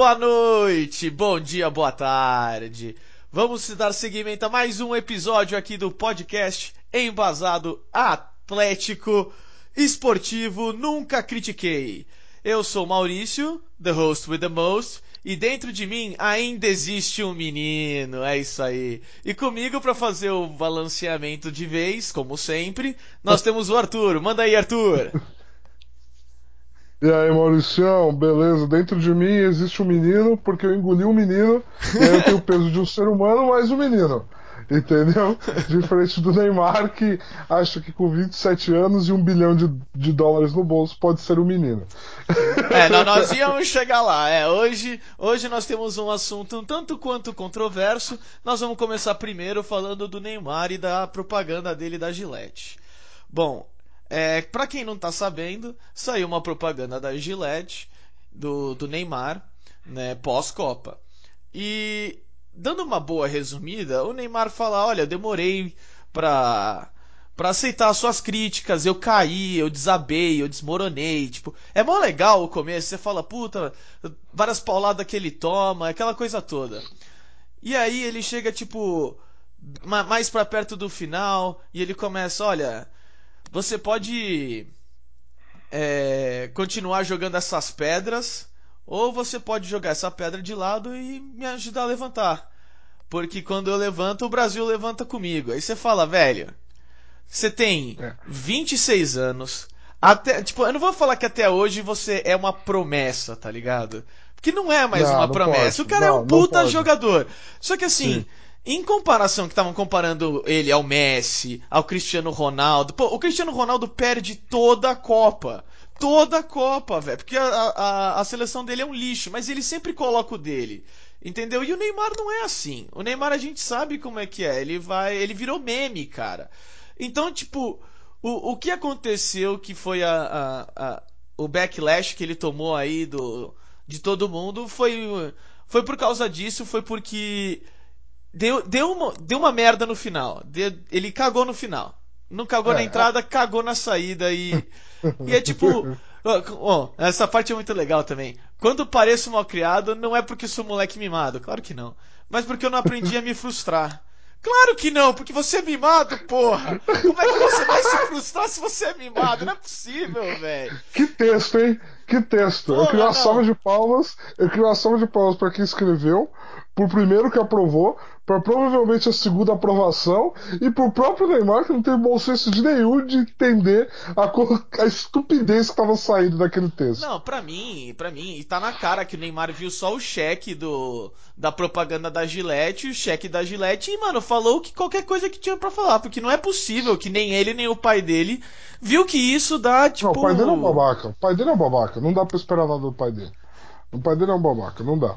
Boa noite, bom dia, boa tarde. Vamos dar seguimento a mais um episódio aqui do podcast Embasado Atlético Esportivo Nunca Critiquei. Eu sou Maurício, the host with the most, e dentro de mim ainda existe um menino, é isso aí. E comigo para fazer o balanceamento de vez, como sempre, nós temos o Arthur. Manda aí, Arthur. E aí, Mauricião, beleza? Dentro de mim existe um menino, porque eu engoli um menino, e aí eu tenho o peso de um ser humano mais um menino. Entendeu? Diferente do Neymar, que acha que com 27 anos e um bilhão de, de dólares no bolso pode ser um menino. É, não, nós íamos chegar lá. É, hoje, hoje nós temos um assunto um tanto quanto controverso. Nós vamos começar primeiro falando do Neymar e da propaganda dele da Gillette. Bom, é, para quem não tá sabendo, saiu uma propaganda da Gillette do, do Neymar, né, pós-Copa. E dando uma boa resumida, o Neymar fala: "Olha, demorei pra para aceitar suas críticas, eu caí, eu desabei, eu desmoronei, tipo, é mó legal o começo, você fala, puta, várias pauladas que ele toma, aquela coisa toda. E aí ele chega tipo mais para perto do final e ele começa, olha, você pode é, continuar jogando essas pedras, ou você pode jogar essa pedra de lado e me ajudar a levantar. Porque quando eu levanto, o Brasil levanta comigo. Aí você fala, velho, você tem 26 é. anos. Até, tipo, eu não vou falar que até hoje você é uma promessa, tá ligado? Porque não é mais não, uma promessa. Pode. O cara não, é um puta jogador. Só que assim, Sim. Em comparação que estavam comparando ele ao Messi, ao Cristiano Ronaldo, pô, o Cristiano Ronaldo perde toda a Copa. Toda a Copa, velho. Porque a, a, a seleção dele é um lixo, mas ele sempre coloca o dele. Entendeu? E o Neymar não é assim. O Neymar a gente sabe como é que é. Ele vai. Ele virou meme, cara. Então, tipo, o, o que aconteceu que foi a, a, a, o backlash que ele tomou aí do, de todo mundo foi, foi por causa disso, foi porque deu, deu, uma, deu uma merda no final. Deu, ele cagou no final. Não cagou é, na entrada, cagou na saída e. e é tipo. Oh, essa parte é muito legal também. Quando pareço mal criado, não é porque sou moleque mimado, claro que não. Mas porque eu não aprendi a me frustrar. Claro que não, porque você é mimado, porra! Como é que você vai se frustrar se você é mimado? Não é possível, velho. Que texto, hein? Que texto. Porra, eu queria uma salva de palmas. Eu queria uma salva de palmas para quem escreveu, por primeiro que aprovou, para provavelmente a segunda aprovação e para o próprio Neymar que não teve bom senso de nenhum de entender a, a estupidez que estava saindo daquele texto. Não, para mim, para mim, e tá na cara que o Neymar viu só o cheque do da propaganda da Gillette, o cheque da Gillette e mano, falou que qualquer coisa que tinha para falar, porque não é possível que nem ele nem o pai dele viu que isso dá tipo Não, o pai dele é um babaca. O pai dele é um babaca, não dá para esperar nada do pai dele. O pai dele é um babaca, não dá.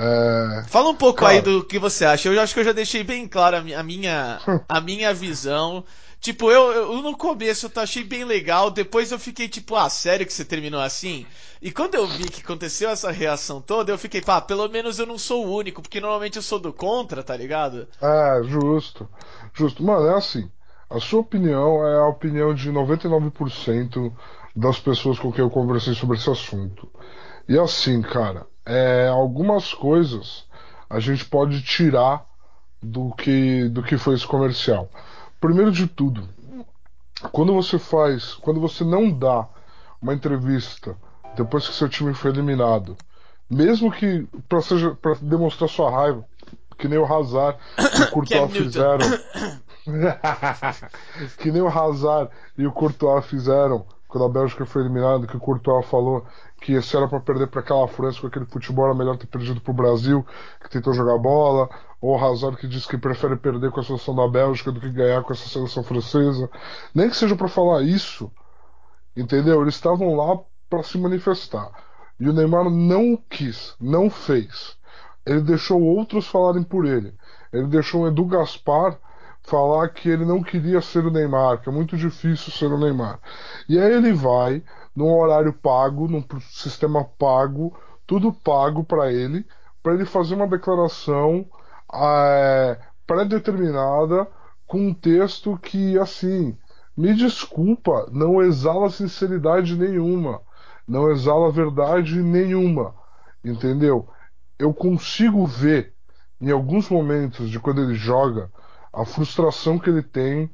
É... Fala um pouco Cara... aí do que você acha. Eu acho que eu já deixei bem claro a minha, a minha visão. Tipo, eu, eu, no começo eu achei bem legal, depois eu fiquei tipo, ah, sério que você terminou assim? E quando eu vi que aconteceu essa reação toda, eu fiquei, pá, pelo menos eu não sou o único, porque normalmente eu sou do contra, tá ligado? É, justo. Justo. Mano, é assim. A sua opinião é a opinião de 99% das pessoas com quem eu conversei sobre esse assunto. E assim, cara, é, algumas coisas a gente pode tirar do que, do que foi esse comercial. Primeiro de tudo, quando você faz, quando você não dá uma entrevista depois que seu time foi eliminado, mesmo que para demonstrar sua raiva, que nem o Hazard e o Courtois fizeram, que nem o Hazard e o Courtois fizeram quando a Bélgica foi eliminada, que o Courtois falou que se era para perder para aquela França com aquele futebol era melhor ter perdido para o Brasil, que tentou jogar bola, ou o Hazard que disse que prefere perder com a seleção da Bélgica do que ganhar com essa seleção francesa. Nem que seja para falar isso, entendeu? Eles estavam lá para se manifestar. E o Neymar não quis, não fez. Ele deixou outros falarem por ele. Ele deixou o Edu Gaspar falar que ele não queria ser o Neymar, que é muito difícil ser o Neymar. E aí ele vai num horário pago, num sistema pago, tudo pago para ele, para ele fazer uma declaração é, pré-determinada com um texto que, assim, me desculpa, não exala sinceridade nenhuma, não exala verdade nenhuma, entendeu? eu consigo ver em alguns momentos de quando ele joga a frustração que ele tem,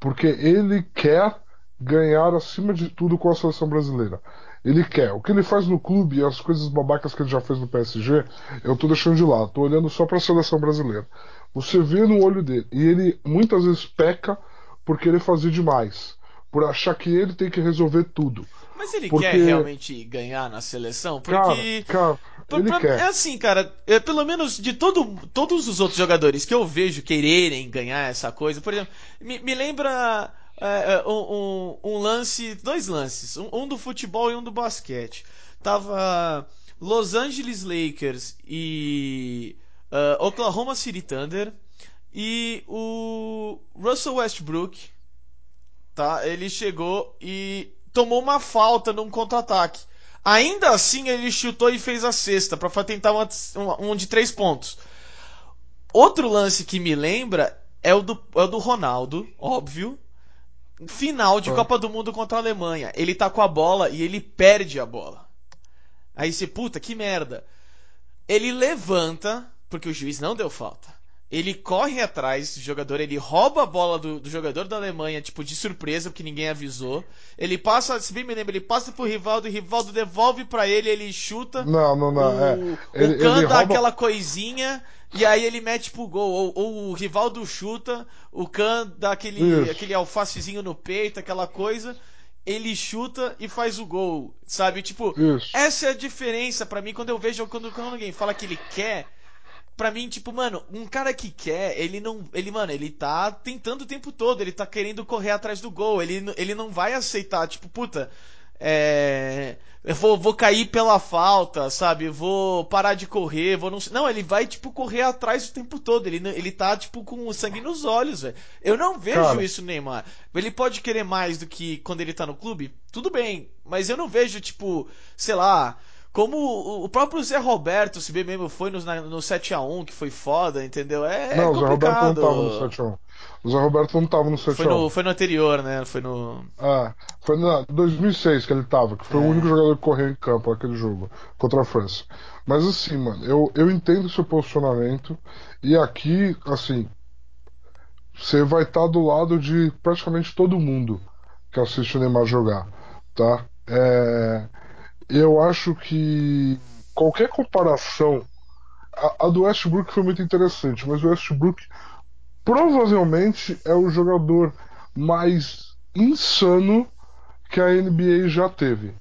porque ele quer ganhar acima de tudo com a seleção brasileira. Ele quer. O que ele faz no clube e as coisas babacas que ele já fez no PSG, eu tô deixando de lado. Tô olhando só para a seleção brasileira. Você vê no olho dele. E ele muitas vezes peca por querer fazer demais. Por achar que ele tem que resolver tudo. Mas ele Porque- quer realmente ganhar na seleção? Porque. Cara, cara, Pra- pra-. É assim, cara, é, pelo menos de todo, todos os outros jogadores que eu vejo quererem ganhar essa coisa, por exemplo, me, me lembra é, é, um, um- um lance, dois lances, um, um do futebol e um do basquete. Tava Los Angeles Lakers e ah, Oklahoma City Thunder e o Russell Westbrook, tá? Ele chegou e tomou uma falta num contra-ataque. Ainda assim, ele chutou e fez a cesta para tentar uma- um, um de três pontos. Outro lance que me lembra é o do, é o do Ronaldo, óbvio. Final de Ah. Copa do Mundo contra a Alemanha. Ele tá com a bola e ele perde a bola. Aí você, puta, que merda. Ele levanta, porque o juiz não deu falta. Ele corre atrás do jogador, ele rouba a bola do, do jogador da Alemanha, tipo, de surpresa, porque ninguém avisou. Ele passa, se bem me lembro, ele passa pro Rivaldo, e Rivaldo devolve pra ele, ele chuta. Não, não, não. o, é. o Ele, Kahn ele dá rouba. aquela coisinha e aí ele mete pro gol. Ou, ou o Rivaldo chuta, o Kahn dá aquele, Isso. aquele alfacezinho no peito, aquela coisa. Ele chuta e faz o gol, sabe? Tipo, Isso. essa é a diferença pra mim quando eu vejo quando, quando alguém fala que ele quer. Pra mim, tipo, mano, um cara que quer, ele não. Ele, mano, ele tá tentando o tempo todo, ele tá querendo correr atrás do gol. Ele, ele não vai aceitar, tipo, puta. É. Eu vou, vou cair pela falta, sabe? Vou parar de correr, vou não. Não, ele vai, tipo, correr atrás o tempo todo. Ele, ele tá, tipo, com o sangue nos olhos, velho. Eu não vejo Cara. isso no Neymar. Ele pode querer mais do que quando ele tá no clube? Tudo bem. Mas eu não vejo, tipo, sei lá. Como o- próprio Zé Roberto, se bem mesmo, foi no, no 7x1, que foi foda, entendeu? É, não, é o Zé Roberto não complicado. tava no 7x1. O Zé Roberto não tava no 7x1. foi, no, foi no anterior, né? Foi no. Ah, foi na 2006 que ele tava, que foi É. o único jogador que correu em campo naquele jogo contra a França. Mas assim, mano, eu, eu entendo o seu posicionamento e aqui, assim, você vai estar do lado de praticamente todo mundo que assiste o Neymar jogar, tá? É, eu acho que qualquer comparação, a, a do Westbrook foi muito interessante, mas o Westbrook provavelmente é o jogador mais insano que a NBA já teve.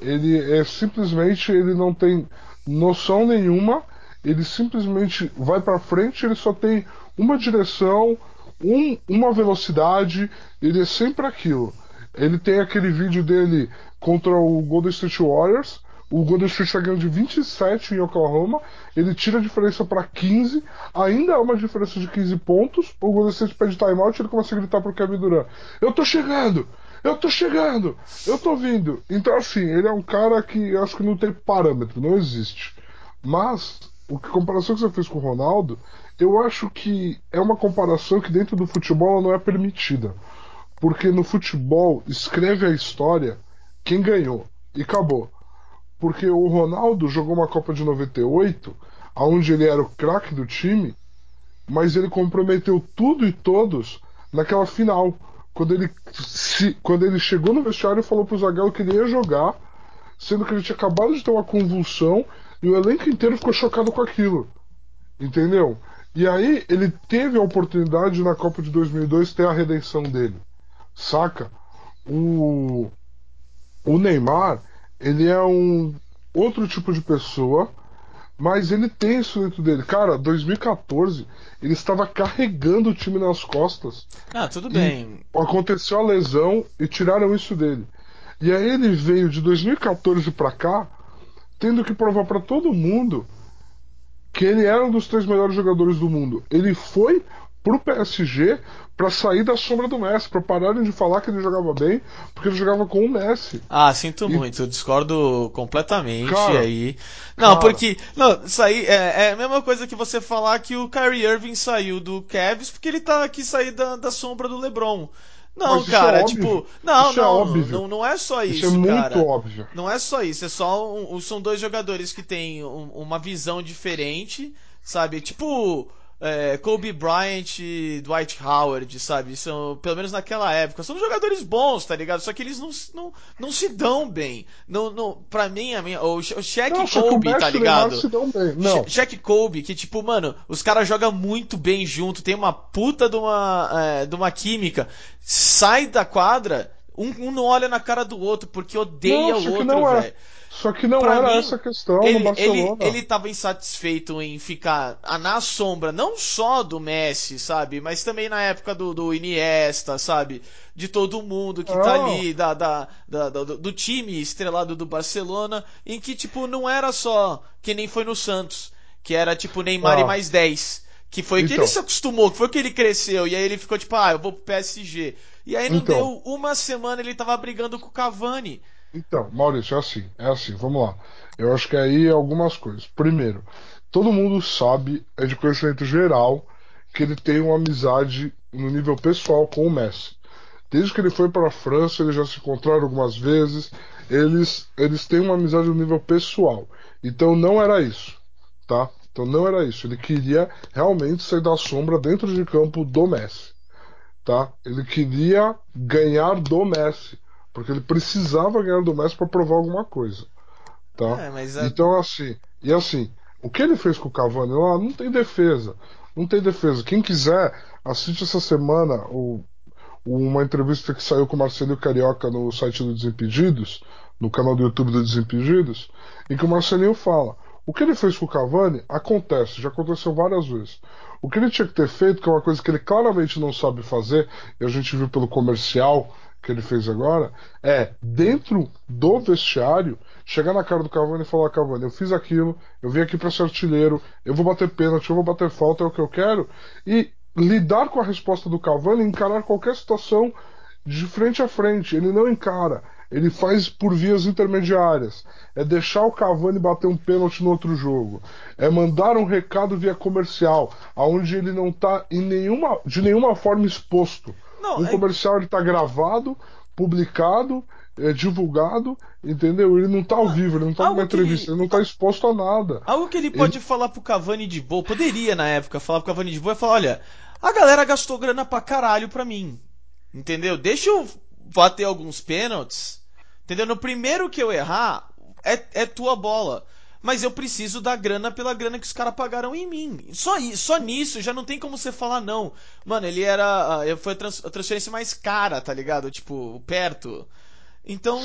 Ele é simplesmente ele não tem noção nenhuma, ele simplesmente vai para frente, ele só tem uma direção, um- uma velocidade, ele é sempre aquilo. Ele tem aquele vídeo dele contra o Golden State Warriors. O Golden State está ganhando de 27 em Oklahoma. Ele tira a diferença para 15. Ainda é uma diferença de 15 pontos. O Golden State pede timeout e ele começa a gritar pro Kevin Durant: Eu tô chegando! Eu tô chegando! Eu tô vindo! Então, assim, ele é um cara que eu acho que não tem parâmetro, não existe. Mas, o que a comparação que você fez com o Ronaldo, eu acho que é uma comparação que dentro do futebol ela não é permitida. Porque no futebol escreve a história quem ganhou e acabou. Porque o Ronaldo jogou uma Copa de 98, onde ele era o craque do time, mas ele comprometeu tudo e todos naquela final. Quando ele, se, quando ele chegou no vestiário e falou pro Zagallo que ele ia jogar, sendo que ele tinha acabado de ter uma convulsão e o elenco inteiro ficou chocado com aquilo. Entendeu? E aí ele teve a oportunidade na Copa de 2002 ter a redenção dele. Saca? O, Neymar, ele é um outro tipo de pessoa, mas ele tem isso dentro dele. Cara, 2014, ele estava carregando o time nas costas. Ah, tudo bem. Aconteceu a lesão e tiraram isso dele. E aí ele veio de 2014 pra cá, tendo que provar pra todo mundo que ele era um dos três melhores jogadores do mundo. Ele foi pro PSG pra sair da sombra do Messi, pra pararem de falar que ele jogava bem, porque ele jogava com o Messi. Ah, sinto E- muito, eu discordo completamente Cara, aí. Não, cara. porque. Não, aí é, é a mesma coisa que você falar que o Kyrie Irving saiu do Cavs porque ele tá aqui sair da, da sombra do LeBron. Não, cara, é tipo. Não, isso não, é não, não é só isso. Isso é muito cara. óbvio. Não é só isso, é só. Um, são dois jogadores que têm um, uma visão diferente, sabe? Tipo é, Kobe Bryant e Dwight Howard, sabe? São, pelo menos naquela época, são jogadores bons, tá ligado? Só que eles não, não, não se dão bem. Não, não, pra mim, a minha, o, Shaq não, Kobe, tá ligado? Se dão bem. Não. Shaq Kobe, que tipo, mano, os caras jogam muito bem junto, tem uma puta de uma, é, de uma química. Sai da quadra, um, um, não olha na cara do outro porque odeia não, o outro, é. Só que não pra era mim, essa a questão ele, no Barcelona. Ele, ele tava insatisfeito em ficar na sombra, não só do Messi, sabe? Mas também na época do, do Iniesta, sabe? De todo mundo que tá ali, da, da, da, do, do time estrelado do Barcelona, em que, tipo, não era só que nem foi no Santos, que era tipo Neymar ah. e mais 10. Que foi então. que ele se acostumou, que foi que ele cresceu, e aí ele ficou tipo, ah, eu vou pro PSG. E aí não então. deu uma semana ele tava brigando com o Cavani. Então, Maurício, é assim, é assim, vamos lá. Eu acho que aí é algumas coisas. Primeiro, todo mundo sabe, é de conhecimento geral, que ele tem uma amizade no nível pessoal com o Messi. Desde que ele foi para a França, eles já se encontraram algumas vezes. Eles, eles têm uma amizade no nível pessoal. Então não era isso, tá? Então não era isso. Ele queria realmente sair da sombra dentro de campo do Messi, tá? Ele queria ganhar do Messi. Porque ele precisava ganhar do Messi para provar alguma coisa. Tá? É, Então, assim, e assim, o que ele fez com o Cavani lá não tem defesa. Não tem defesa. Quem quiser, assiste essa semana o, uma entrevista que saiu com o Marcelo Carioca no site do Desimpedidos, no canal do YouTube do Desimpedidos, em que o Marcelinho fala. O que ele fez com o Cavani acontece, já aconteceu várias vezes. O que ele tinha que ter feito, que é uma coisa que ele claramente não sabe fazer, e a gente viu pelo comercial que ele fez agora é, dentro do vestiário, chegar na cara do Cavani e falar: Cavani, eu fiz aquilo, eu vim aqui para ser artilheiro, eu vou bater pênalti, eu vou bater falta, é o que eu quero, e lidar com a resposta do Cavani, encarar qualquer situação de frente a frente. Ele não encara, ele faz por vias intermediárias. É deixar o Cavani bater um pênalti no outro jogo. É mandar um recado via comercial, aonde ele não está nenhuma, de nenhuma forma exposto. Não, um é... comercial ele tá gravado, publicado, é divulgado, entendeu? Ele não tá ao vivo, ele não tá numa entrevista, ele... ele... não tá exposto a nada. Algo que ele pode ele... falar pro Cavani de boa, poderia na época falar pro Cavani de boa e falar: olha, a galera gastou grana pra caralho pra mim, entendeu? Deixa eu bater alguns pênaltis, entendeu? No primeiro que eu errar, é, é tua bola mas eu preciso da grana pela grana que os caras pagaram em mim. Só, só nisso, já não tem como você falar não. Mano, ele era. Ah, foi a, trans, a transferência mais cara, tá ligado? Tipo, perto. Então,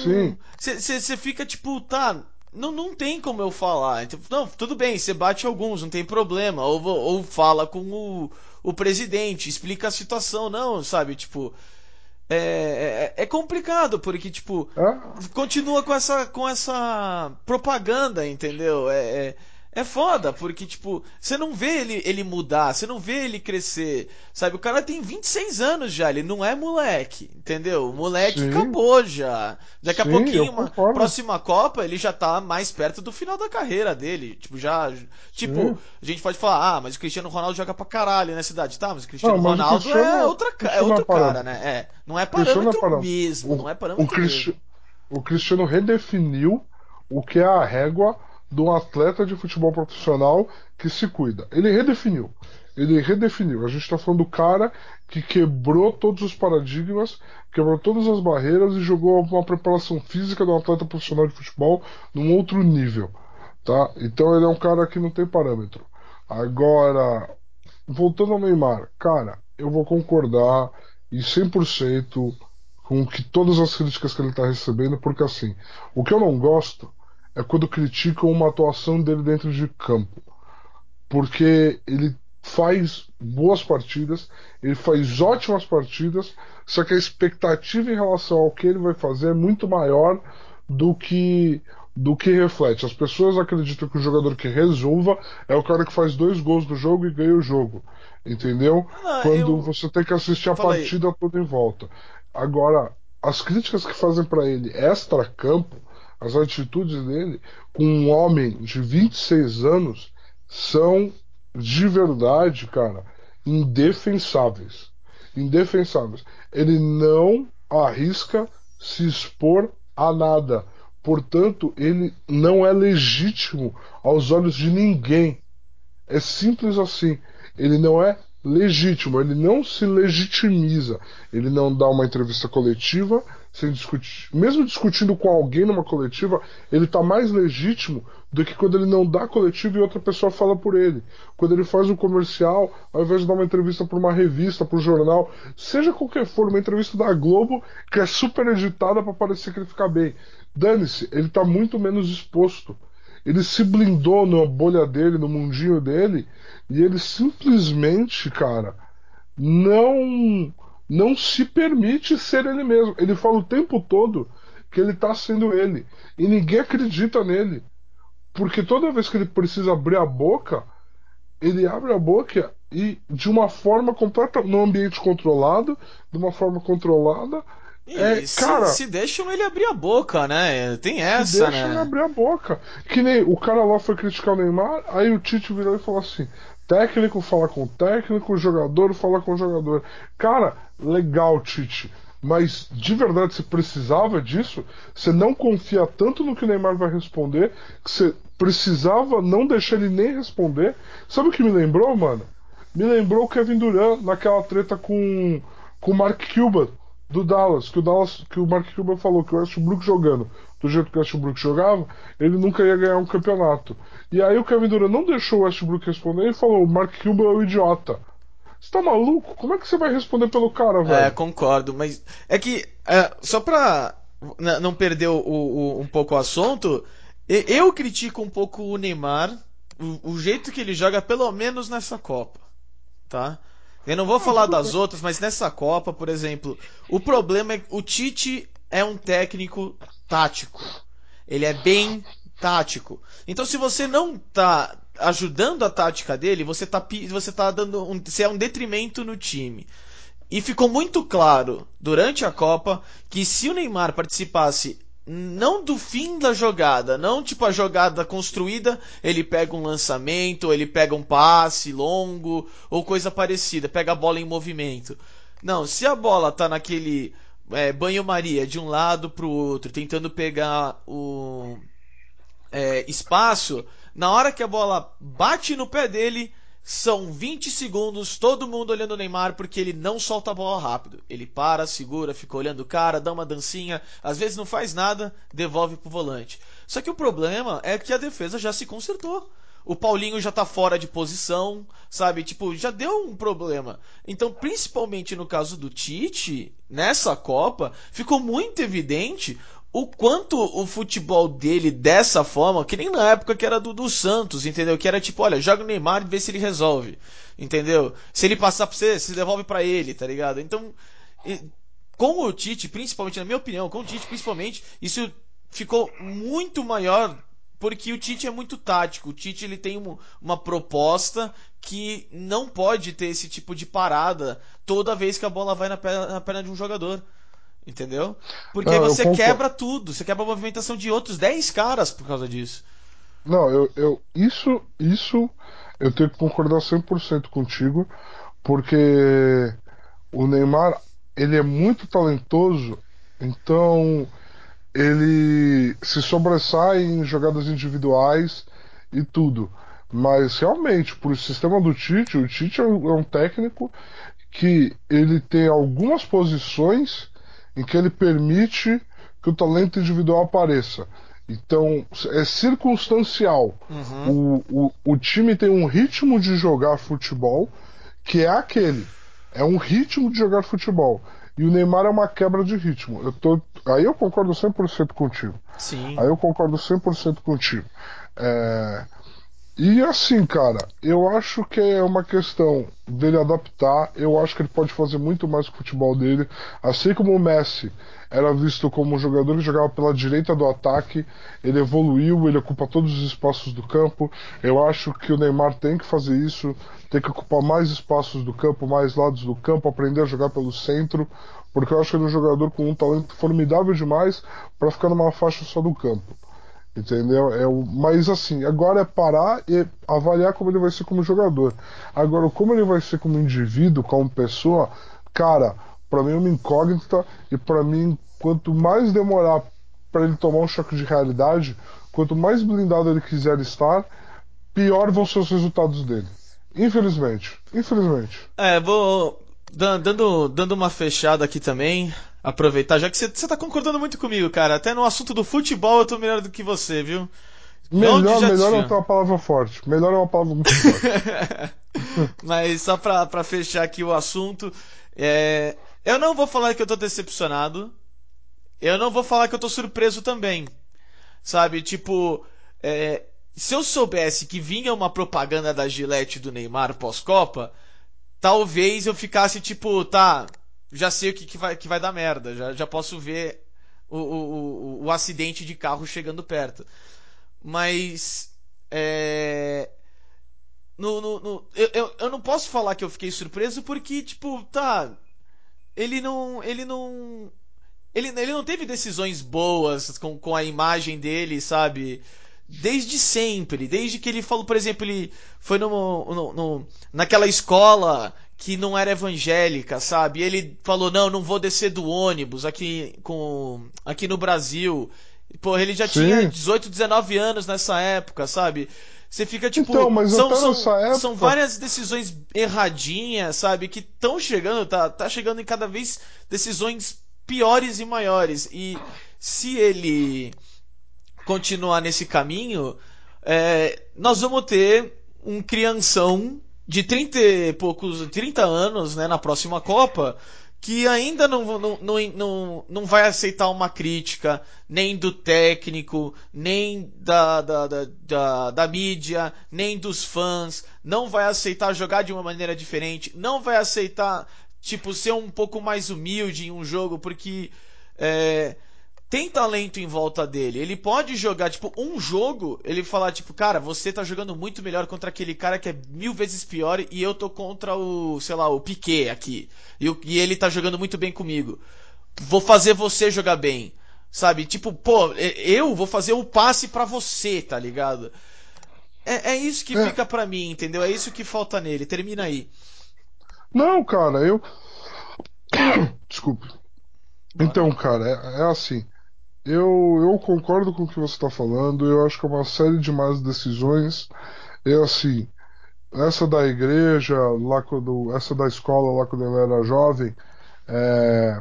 você fica tipo, tá. Não, não tem como eu falar. Então, não, tudo bem, você bate alguns, não tem problema. Ou, ou fala com o, o presidente, explica a situação, não, sabe? Tipo, é, é, é, complicado, porque, tipo, continua com essa, com essa propaganda, entendeu? É, é, é foda, porque, tipo, você não vê ele, ele mudar, você não vê ele crescer, sabe? O cara tem 26 anos já, ele não é moleque, entendeu? O moleque Sim. acabou já. Daqui Sim, a pouquinho, uma próxima Copa, ele já tá mais perto do final da carreira dele. Tipo, já. Tipo, Sim. a gente pode falar, ah, mas o Cristiano Ronaldo joga pra caralho na cidade. Tá, mas o Cristiano não, Ronaldo o Cristiano, é, outra, é outro é cara, né? É. Não é parâmetro é mesmo, o, não é parâmetro o Cristi mesmo. O Cristiano redefiniu o que é a régua de um atleta de futebol profissional que se cuida. Ele redefiniu. Ele redefiniu. A gente está falando do cara que quebrou todos os paradigmas, quebrou todas as barreiras e jogou uma preparação física de um atleta profissional de futebol num outro nível. Tá? Então ele é um cara que não tem parâmetro. Agora, voltando ao Neymar, cara, eu vou concordar em 100% com que todas as críticas que ele está recebendo, porque assim, o que eu não gosto é quando criticam uma atuação dele dentro de campo. Porque ele faz boas partidas, ele faz ótimas partidas, só que a expectativa em relação ao que ele vai fazer é muito maior do que do que reflete. As pessoas acreditam que o jogador que resolva é o cara que faz dois gols no jogo e ganha o jogo. Entendeu? Ah, Quando eu... você tem que assistir a Falei. partida toda em volta. Agora, as críticas que fazem para ele extra-campo as atitudes dele com um homem de 26 anos são de verdade, cara, indefensáveis. indefensáveis. Ele não arrisca se expor a nada. Portanto, ele não é legítimo aos olhos de ninguém. É simples assim. Ele não é legítimo, ele não se legitimiza. Ele não dá uma entrevista coletiva sem discutir, mesmo discutindo com alguém numa coletiva, ele está mais legítimo do que quando ele não dá coletiva e outra pessoa fala por ele. Quando ele faz um comercial, ao invés de dar uma entrevista para uma revista, para um jornal, seja qualquer for, uma entrevista da Globo que é super editada para parecer que ele fica bem. Dane-se, ele está muito menos exposto. Ele se blindou na bolha dele, no mundinho dele, e ele simplesmente, cara, não não se permite ser ele mesmo. Ele fala o tempo todo que ele está sendo ele. E ninguém acredita nele. Porque toda vez que ele precisa abrir a boca, ele abre a boca e de uma forma completa, num ambiente controlado, de uma forma controlada. É, se, cara, se deixam ele abrir a boca, né? Tem essa, se deixam né? ele abrir a boca. Que nem o cara lá foi criticar o Neymar, aí o Tite virou e falou assim: técnico fala com o técnico, jogador fala com o jogador. Cara, legal, Tite. Mas de verdade você precisava disso? Você não confia tanto no que o Neymar vai responder que você precisava não deixar ele nem responder? Sabe o que me lembrou, mano? Me lembrou o Kevin Durant naquela treta com, com o Mark Cuban do Dallas, que o Dallas, que o Mark Cuban falou que o Westbrook jogando do jeito que o Westbrook jogava, ele nunca ia ganhar um campeonato. E aí o Kevin Durant não deixou o Westbrook responder e falou: o Mark Cuban é o idiota. Você tá maluco? Como é que você vai responder pelo cara, velho? É, concordo, mas é que, é, só pra não perder o, o, um pouco o assunto, eu critico um pouco o Neymar, o, o jeito que ele joga, pelo menos nessa Copa, tá? Eu não vou falar das outras, mas nessa Copa, por exemplo, o problema é que o Tite é um técnico tático. Ele é bem tático. Então, se você não tá ajudando a tática dele, você tá, você tá dando um, você é um detrimento no time. E ficou muito claro durante a Copa que se o Neymar participasse não do fim da jogada, não tipo a jogada construída, ele pega um lançamento, ele pega um passe longo ou coisa parecida, pega a bola em movimento. Não, se a bola tá naquele é, banho-maria de um lado pro outro, tentando pegar o é, espaço, na hora que a bola bate no pé dele, são 20 segundos, todo mundo olhando o Neymar porque ele não solta a bola rápido. Ele para, segura, fica olhando o cara, dá uma dancinha, às vezes não faz nada, devolve pro volante. Só que o problema é que a defesa já se consertou. O Paulinho já tá fora de posição, sabe? Tipo, já deu um problema. Então, principalmente no caso do Tite, nessa Copa, ficou muito evidente o quanto o futebol dele dessa forma, que nem na época que era do, do Santos, entendeu? Que era tipo, olha, joga o Neymar e vê se ele resolve, entendeu? Se ele passar pra você, se devolve para ele, tá ligado? Então, com o Tite, principalmente, na minha opinião, com o Tite principalmente, isso ficou muito maior porque o Tite é muito tático. O Tite ele tem uma, uma proposta que não pode ter esse tipo de parada toda vez que a bola vai na perna, na perna de um jogador. Entendeu? Porque não, você quebra tudo, você quebra a movimentação de outros 10 caras por causa disso. Não, eu, eu isso, isso eu tenho que concordar 100% contigo, porque o Neymar, ele é muito talentoso, então ele se sobressai em jogadas individuais e tudo. Mas realmente, por sistema do Tite, o Tite é um é técnico que ele tem algumas posições em que ele permite que o talento individual apareça. Então, é circunstancial. Uhum. O, o, o time tem um ritmo de jogar futebol que é aquele. É um ritmo de jogar futebol. E o Neymar é uma quebra de ritmo. Eu tô, aí eu concordo 100% contigo. Sim. Aí eu concordo 100% contigo. É, e assim, cara, eu acho que é uma questão dele adaptar. Eu acho que ele pode fazer muito mais com o futebol dele. Assim como o Messi era visto como um jogador que jogava pela direita do ataque, ele evoluiu, ele ocupa todos os espaços do campo. Eu acho que o Neymar tem que fazer isso, tem que ocupar mais espaços do campo, mais lados do campo, aprender a jogar pelo centro, porque eu acho que ele é um jogador com um talento formidável demais para ficar numa faixa só do campo. Entendeu? É o, mas assim, agora é parar e avaliar como ele vai ser como jogador. Agora, como ele vai ser como indivíduo, como pessoa, cara, para mim é uma incógnita e para mim quanto mais demorar para ele tomar um choque de realidade, quanto mais blindado ele quiser estar, pior vão ser os resultados dele. Infelizmente, infelizmente. É, vou dando dando uma fechada aqui também, aproveitar já que você tá concordando muito comigo, cara. Até no assunto do futebol eu tô melhor do que você, viu? Melhor, melhor é uma palavra forte. Melhor é uma palavra muito forte. Mas só pra, pra fechar aqui o assunto, é, eu não vou falar que eu tô decepcionado. Eu não vou falar que eu tô surpreso também. Sabe, tipo, é, se eu soubesse que vinha uma propaganda da Gillette do Neymar pós-Copa, talvez eu ficasse tipo, tá, já sei o que, que, vai, que vai dar merda, já, já posso ver o, o, o, o acidente de carro chegando perto. Mas. É, no, no, no, eu, eu, eu não posso falar que eu fiquei surpreso porque, tipo, tá. Ele não. Ele não. Ele, ele não teve decisões boas com, com a imagem dele, sabe? Desde sempre. Desde que ele falou, por exemplo, ele foi no, no, no naquela escola que não era evangélica, sabe? E ele falou: não, não vou descer do ônibus aqui, com, aqui no Brasil. Pô, ele já Sim. tinha 18, 19 anos nessa época, sabe? Você fica tipo. Então, mas são, são, época... são várias decisões erradinhas, sabe? Que estão chegando, tá, tá chegando em cada vez decisões piores e maiores. E se ele continuar nesse caminho, é, nós vamos ter um crianção de 30 e poucos, 30 anos, né, na próxima Copa, que ainda não, não, não, não, vai aceitar uma crítica nem do técnico, nem da, da, da, da, da mídia, nem dos fãs, não vai aceitar jogar de uma maneira diferente, não vai aceitar tipo ser um pouco mais humilde em um jogo, porque é, tem talento em volta dele. Ele pode jogar, tipo, um jogo, ele falar, tipo, cara, você tá jogando muito melhor contra aquele cara que é mil vezes pior e eu tô contra o, sei lá, o Piquet aqui. E, e ele tá jogando muito bem comigo. Vou fazer você jogar bem. Sabe? Tipo, pô, eu vou fazer o passe para você, tá ligado? É, é isso que é. fica para mim, entendeu? É isso que falta nele. Termina aí. Não, cara, eu. Desculpe. Então, cara, é, é assim. Eu, eu concordo com o que você está falando. Eu acho que é uma série de más decisões. É assim, essa da igreja, lá quando, essa da escola lá quando ele era jovem, é,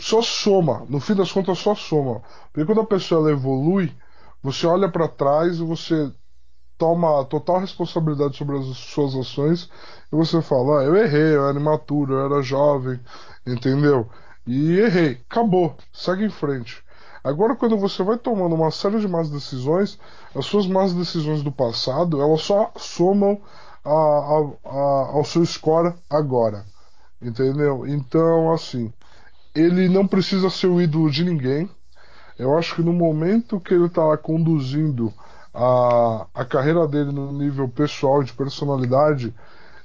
só soma. No fim das contas, só soma. Porque quando a pessoa evolui, você olha para trás e você toma total responsabilidade sobre as suas ações e você fala: ah, eu errei, eu era imaturo, eu era jovem, entendeu? E errei, acabou, segue em frente. Agora, quando você vai tomando uma série de más decisões, as suas más decisões do passado, elas só somam a, a, a, ao seu score agora. Entendeu? Então, assim, ele não precisa ser o ídolo de ninguém. Eu acho que no momento que ele está conduzindo a, a carreira dele no nível pessoal de personalidade,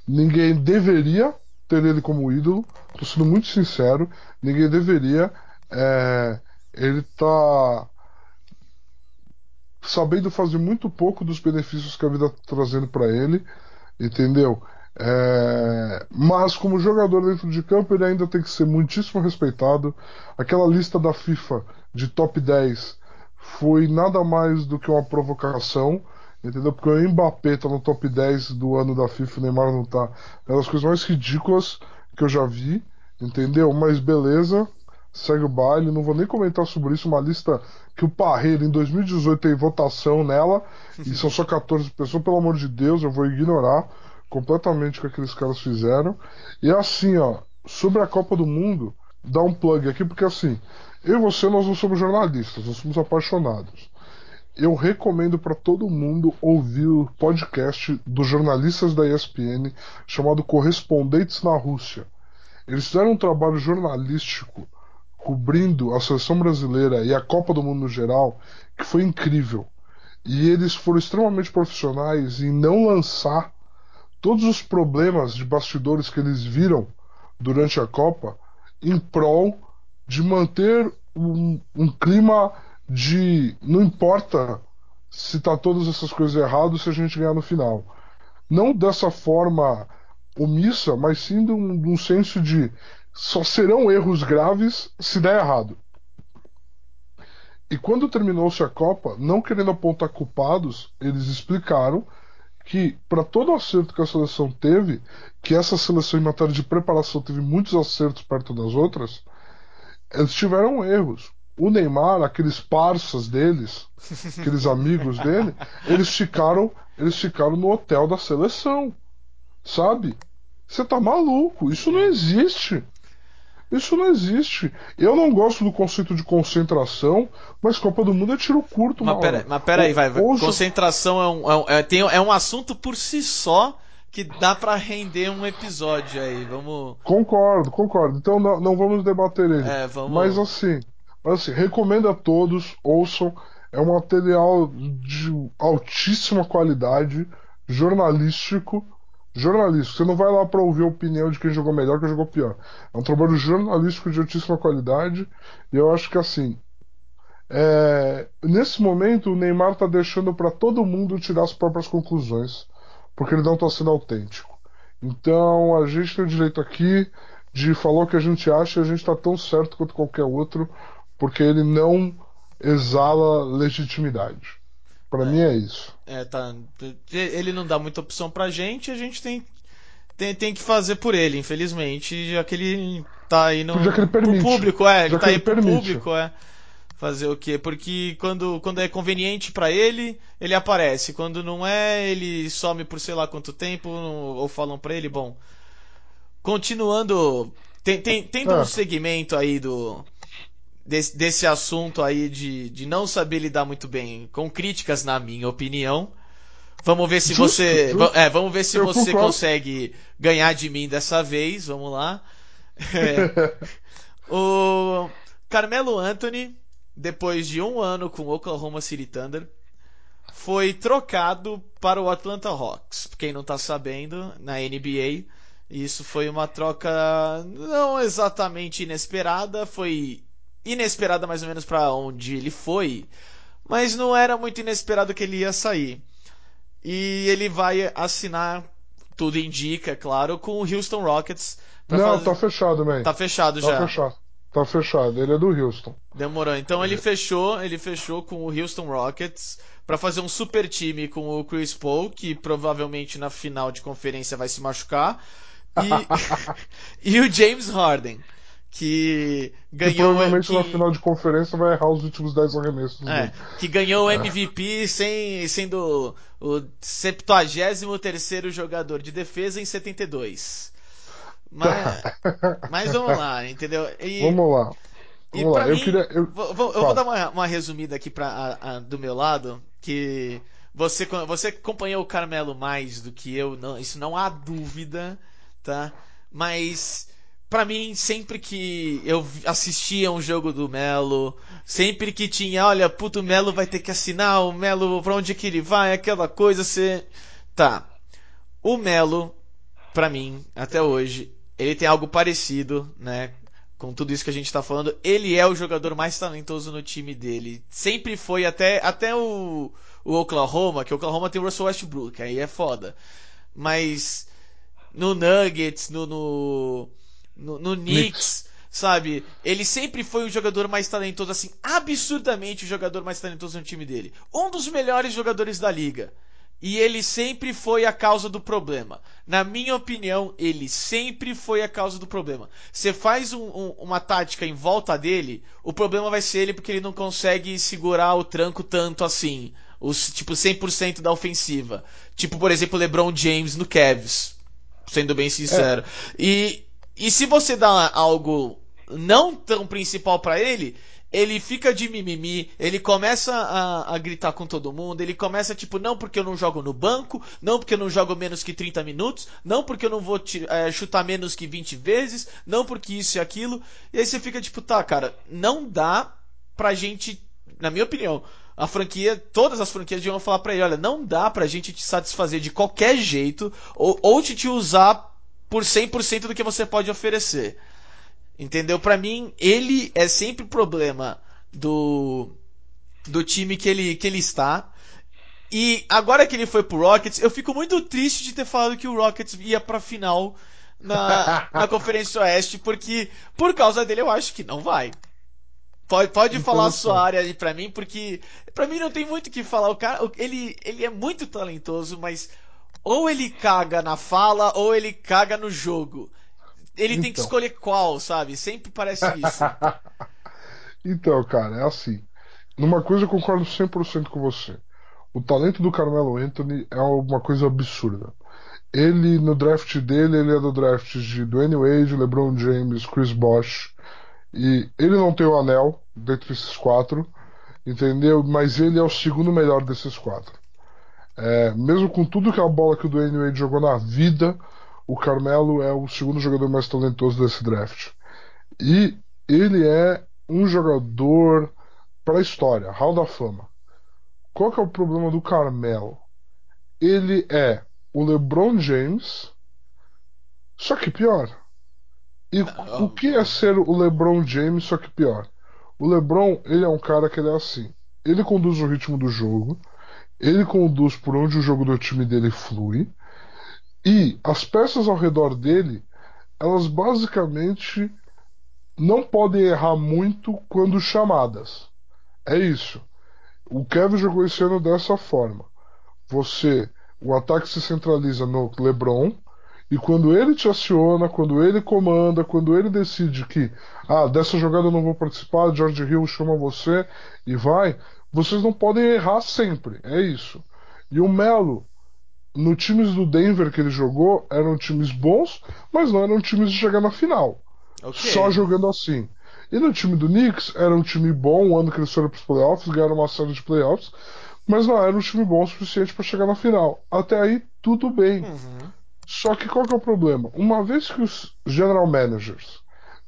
ninguém deveria ter ele como ídolo. Estou sendo muito sincero, ninguém deveria. É, ele está sabendo fazer muito pouco dos benefícios que a vida está trazendo para ele, entendeu? É... Mas como jogador dentro de campo, ele ainda tem que ser muitíssimo respeitado. Aquela lista da FIFA de top 10 foi nada mais do que uma provocação, entendeu? Porque o Mbappé tá no top 10 do ano da FIFA, o Neymar não tá. É uma das coisas mais ridículas que eu já vi, entendeu? Mas beleza, segue o baile. Não vou nem comentar sobre isso. Uma lista que o Parreira em 2018 tem votação nela e são só 14 pessoas. Pelo amor de Deus, eu vou ignorar completamente o que aqueles caras fizeram. E assim, ó, sobre a Copa do Mundo, dá um plug aqui, porque assim, eu e você, nós não somos jornalistas, nós somos apaixonados. Eu recomendo para todo mundo ouvir o podcast dos jornalistas da ESPN chamado Correspondentes na Rússia. Eles fizeram um trabalho jornalístico cobrindo a seleção brasileira e a Copa do Mundo no geral, que foi incrível. E eles foram extremamente profissionais em não lançar todos os problemas de bastidores que eles viram durante a Copa em prol de manter um, um clima de não importa se tá todas essas coisas erradas se a gente ganhar no final. Não dessa forma omissa, mas sim de um, de um senso de só serão erros graves se der errado. E quando terminou-se a Copa, não querendo apontar culpados, eles explicaram que, para todo o acerto que a seleção teve, que essa seleção em matéria de preparação teve muitos acertos perto das outras, eles tiveram erros. O Neymar, aqueles parças deles, aqueles amigos dele, eles ficaram, eles ficaram no hotel da seleção. Sabe? Você tá maluco? Isso não existe. Isso não existe. Eu não gosto do conceito de concentração, mas Copa do Mundo é tiro curto, Mas pera, mas pera aí, vai. vai. Concentração é um, é, um, é, tem, é um assunto por si só que dá para render um episódio aí. Vamos. Concordo, concordo. Então não, não vamos debater ele. É, vamos... Mas assim, mas assim, recomendo a todos, ouçam. É um material de altíssima qualidade, jornalístico jornalístico. Você não vai lá para ouvir a opinião de quem jogou melhor, quem jogou pior. É um trabalho jornalístico de altíssima qualidade. E eu acho que assim. É... Nesse momento, o Neymar está deixando para todo mundo tirar as próprias conclusões, porque ele não está sendo autêntico. Então, a gente tem o direito aqui de falar o que a gente acha e a gente está tão certo quanto qualquer outro, porque ele não exala legitimidade. Para é, mim é isso. É, tá. Ele não dá muita opção pra gente, a gente tem, tem, tem que fazer por ele, infelizmente, já que ele tá aí no já que ele permite. público, é, ele já tá aí pro permite. público, é. Fazer o quê? Porque quando, quando é conveniente para ele, ele aparece. Quando não é, ele some por sei lá quanto tempo, ou falam para ele, bom. Continuando, tem, tem, tendo é. um segmento aí do, desse, desse assunto aí de, de não saber lidar muito bem com críticas, na minha opinião. Vamos ver se justo, você. Justo. É, vamos ver se Eu você concordo. consegue ganhar de mim dessa vez. Vamos lá. É. o Carmelo Anthony, depois de um ano com o Oklahoma City Thunder, foi trocado para o Atlanta Hawks. Quem não está sabendo, na NBA, isso foi uma troca não exatamente inesperada, foi inesperada mais ou menos para onde ele foi, mas não era muito inesperado que ele ia sair. E ele vai assinar, tudo indica, é claro, com o Houston Rockets. Não, fazer... tá fechado, man. Tá fechado tá já. Fechado. Tá fechado, ele é do Houston. Demorou. Então ele fechou, ele fechou com o Houston Rockets para fazer um super time com o Chris Paul, que provavelmente na final de conferência vai se machucar, e, e o James Harden que ganhou. Que provavelmente que... na final de conferência vai errar os últimos 10 arremessos. É, que ganhou o MVP é. sem, sendo o 73 jogador de defesa em 72. Mas, mas vamos lá, entendeu? E, vamos lá. Vamos lá. Mim, eu queria. Eu, vou, vou, eu vou dar uma, uma resumida aqui pra, a, a, do meu lado, que você, você acompanhou o Carmelo mais do que eu, não, isso não há dúvida, tá? Mas para mim, sempre que eu assistia um jogo do Melo, sempre que tinha, olha, puto, o Melo vai ter que assinar, o Melo, pra onde que ele vai, aquela coisa, você. Tá. O Melo, para mim, até hoje, ele tem algo parecido, né? Com tudo isso que a gente tá falando, ele é o jogador mais talentoso no time dele. Sempre foi até, até o, o Oklahoma, que o Oklahoma tem o Russell Westbrook, aí é foda. Mas no Nuggets, no, no no, no Knicks, sabe? Ele sempre foi o jogador mais talentoso, assim, absurdamente o jogador mais talentoso no time dele. Um dos melhores jogadores da liga. E ele sempre foi a causa do problema. Na minha opinião, ele sempre foi a causa do problema. Você faz um, um, uma tática em volta dele, o problema vai ser ele porque ele não consegue segurar o tranco tanto assim. Os, tipo, 100% da ofensiva. Tipo, por exemplo, LeBron James no Cavs. Sendo bem sincero. É. E e se você dá algo não tão principal para ele, ele fica de mimimi, ele começa a, a, gritar com todo mundo, ele começa tipo, não porque eu não jogo no banco, não porque eu não jogo menos que 30 minutos, não porque eu não vou é, chutar menos que 20 vezes, não porque isso e aquilo. E aí você fica tipo, tá, cara, não dá pra gente, na minha opinião, a franquia, todas as franquias deviam falar pra ele, olha, não dá pra gente te satisfazer de qualquer jeito, ou, ou te, te usar por 100% do que você pode oferecer. Entendeu? Para mim, ele é sempre problema do do time que ele, que ele está. E agora que ele foi pro Rockets, eu fico muito triste de ter falado que o Rockets ia pra final na, na Conferência Oeste, porque por causa dele eu acho que não vai. Pode, pode então, falar a sua área aí pra mim, porque pra mim não tem muito o que falar. O cara, ele, ele é muito talentoso, mas ou ele caga na fala ou ele caga no jogo. Ele então. tem que então. escolher qual, sabe? Sempre parece isso. então, cara, é assim. Numa coisa eu concordo 100% com você. O talento do Carmelo Anthony é uma coisa absurda. Ele, no draft dele, ele é do draft de Dwayne Wade, LeBron James, Chris Bosh. E ele não tem o anel dentre esses quatro, entendeu? Mas ele é o segundo melhor desses quatro. É, mesmo com tudo que a bola que o Dwayne Wade jogou na vida, o Carmelo é o segundo jogador mais talentoso desse draft. E ele é um jogador para a história, Hall da Fama. Qual que é o problema do Carmelo? Ele é o LeBron James, só que pior. E o que é ser o LeBron James, só que pior? O LeBron, ele é um cara que ele é assim. Ele conduz o ritmo do jogo, ele conduz por onde o jogo do time dele flui, e as peças ao redor dele, elas basicamente não podem errar muito quando chamadas. É isso. O Kevin jogou esse ano dessa forma. Você, o ataque se centraliza no LeBron e quando ele te aciona, quando ele comanda, quando ele decide que ah, dessa jogada eu não vou participar, George Hill chama você e vai, vocês não podem errar sempre. É isso. E o Melo, no times do Denver que ele jogou, eram times bons, mas não eram times de chegar na final. Okay. Só jogando assim. E no time do Knicks era um time bom, o ano que eles foram para os playoffs, ganharam uma série de playoffs, mas não era um time bom o suficiente para chegar na final. Até aí, tudo bem. Uhum. Só que qual que é o problema? Uma vez que os general managers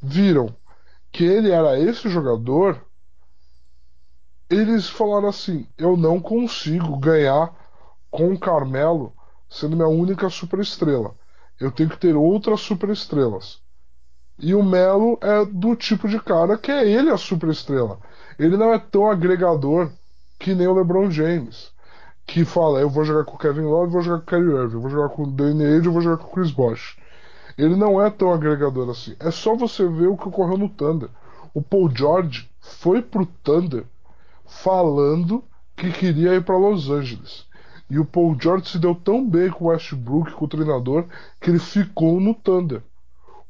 viram que ele era esse jogador, eles falaram assim: eu não consigo ganhar com o Carmelo sendo minha única superestrela. Eu tenho que ter outras superestrelas. E o Melo é do tipo de cara que é ele a superestrela. Ele não é tão agregador que nem o LeBron James, que fala: eu vou jogar com o Kevin Love, vou jogar com o Kyrie Irving, vou jogar com o Danny Ainge, vou jogar com o Chris Bosh. Ele não é tão agregador assim. É só você ver o que ocorreu no Thunder. O Paul George foi pro Thunder falando que queria ir para Los Angeles. E o Paul George se deu tão bem com o Westbrook, com o treinador, que ele ficou no Thunder.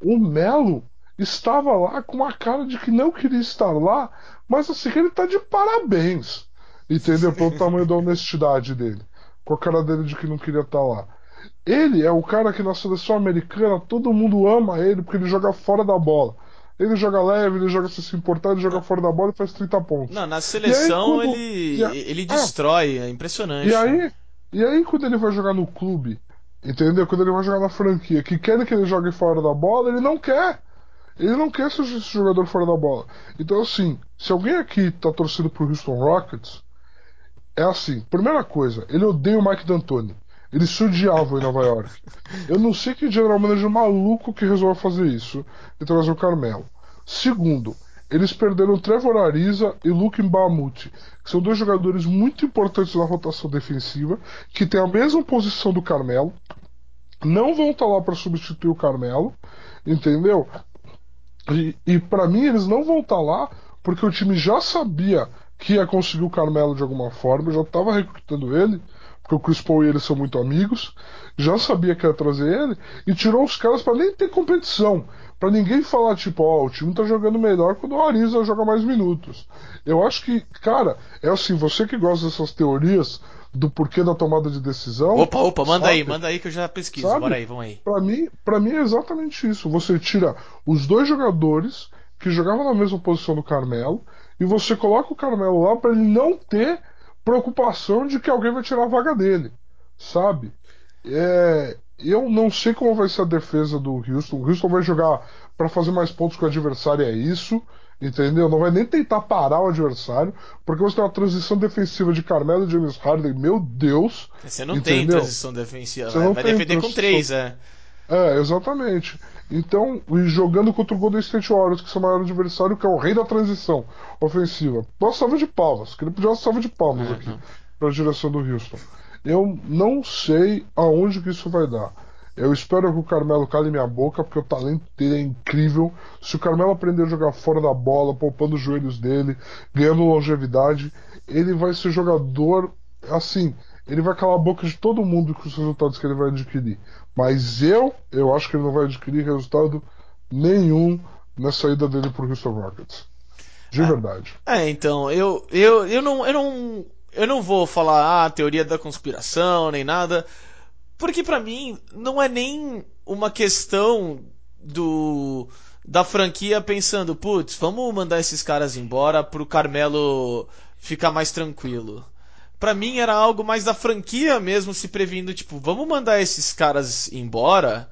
O Melo estava lá com uma cara de que não queria estar lá, mas assim que ele está de parabéns. Entendeu? Pelo tamanho da honestidade dele. Com a cara dele de que não queria estar lá. Ele é o cara que na seleção americana todo mundo ama ele porque ele joga fora da bola. Ele joga leve, ele joga sem se importar, ele joga fora da bola e faz 30 pontos. Não, na seleção aí, quando... ele, ele é. destrói, é impressionante. E aí, e aí quando ele vai jogar no clube Entendeu? Quando ele vai jogar na franquia, que querem que ele jogue fora da bola, ele não quer. Ele não quer ser esse jogador fora da bola. Então, assim, se alguém aqui tá torcendo pro Houston Rockets, é assim: primeira coisa, ele odeia o Mike D'Antoni. Ele se odiava em Nova York. Eu não sei que general manager maluco que resolveu fazer isso e trazer o Carmelo. Segundo, eles perderam Trevor Ariza e Luke Mbamute, que são dois jogadores muito importantes na rotação defensiva, que têm a mesma posição do Carmelo, não vão estar tá lá para substituir o Carmelo, entendeu? E, e para mim eles não vão estar tá lá porque o time já sabia que ia conseguir o Carmelo de alguma forma, já estava recrutando ele, porque o Chris Paul e ele são muito amigos, já sabia que ia trazer ele e tirou os caras para nem ter competição para ninguém falar, tipo, ó, oh, o time tá jogando melhor quando o Ariza joga mais minutos. Eu acho que, cara, é assim, você que gosta dessas teorias do porquê da tomada de decisão. Opa, opa, manda sabe? aí, manda aí que eu já pesquiso. Sabe? Bora aí, vamos aí. Pra mim, pra mim é exatamente isso. Você tira os dois jogadores que jogavam na mesma posição do Carmelo e você coloca o Carmelo lá para ele não ter preocupação de que alguém vai tirar a vaga dele, sabe? É, eu não sei como vai ser a defesa do Houston. O Houston vai jogar para fazer mais pontos que o adversário, é isso. Entendeu? Não vai nem tentar parar o adversário, porque você tem uma transição defensiva de Carmelo e James Harden, meu Deus. Você não entendeu? tem transição defensiva, você vai, vai defender com três, é. É, exatamente. Então, jogando contra o Golden State Warriors, que é o maior adversário, que é o rei da transição ofensiva. Uma salva de palmas, que ele podia uma salva de palmas uhum. aqui. para a direção do Houston. Eu não sei aonde que isso vai dar. Eu espero que o Carmelo cale minha boca, porque o talento dele é incrível. Se o Carmelo aprender a jogar fora da bola, poupando os joelhos dele, ganhando longevidade, ele vai ser jogador assim. Ele vai calar a boca de todo mundo com os resultados que ele vai adquirir. Mas eu, eu acho que ele não vai adquirir resultado nenhum na saída dele pro Houston Rockets. De é, verdade. É, então, eu, eu, eu, não, eu, não, eu não vou falar ah, teoria da conspiração nem nada, porque para mim não é nem uma questão do da franquia pensando, putz, vamos mandar esses caras embora pro Carmelo ficar mais tranquilo. Para mim era algo mais da franquia mesmo se previndo, tipo, vamos mandar esses caras embora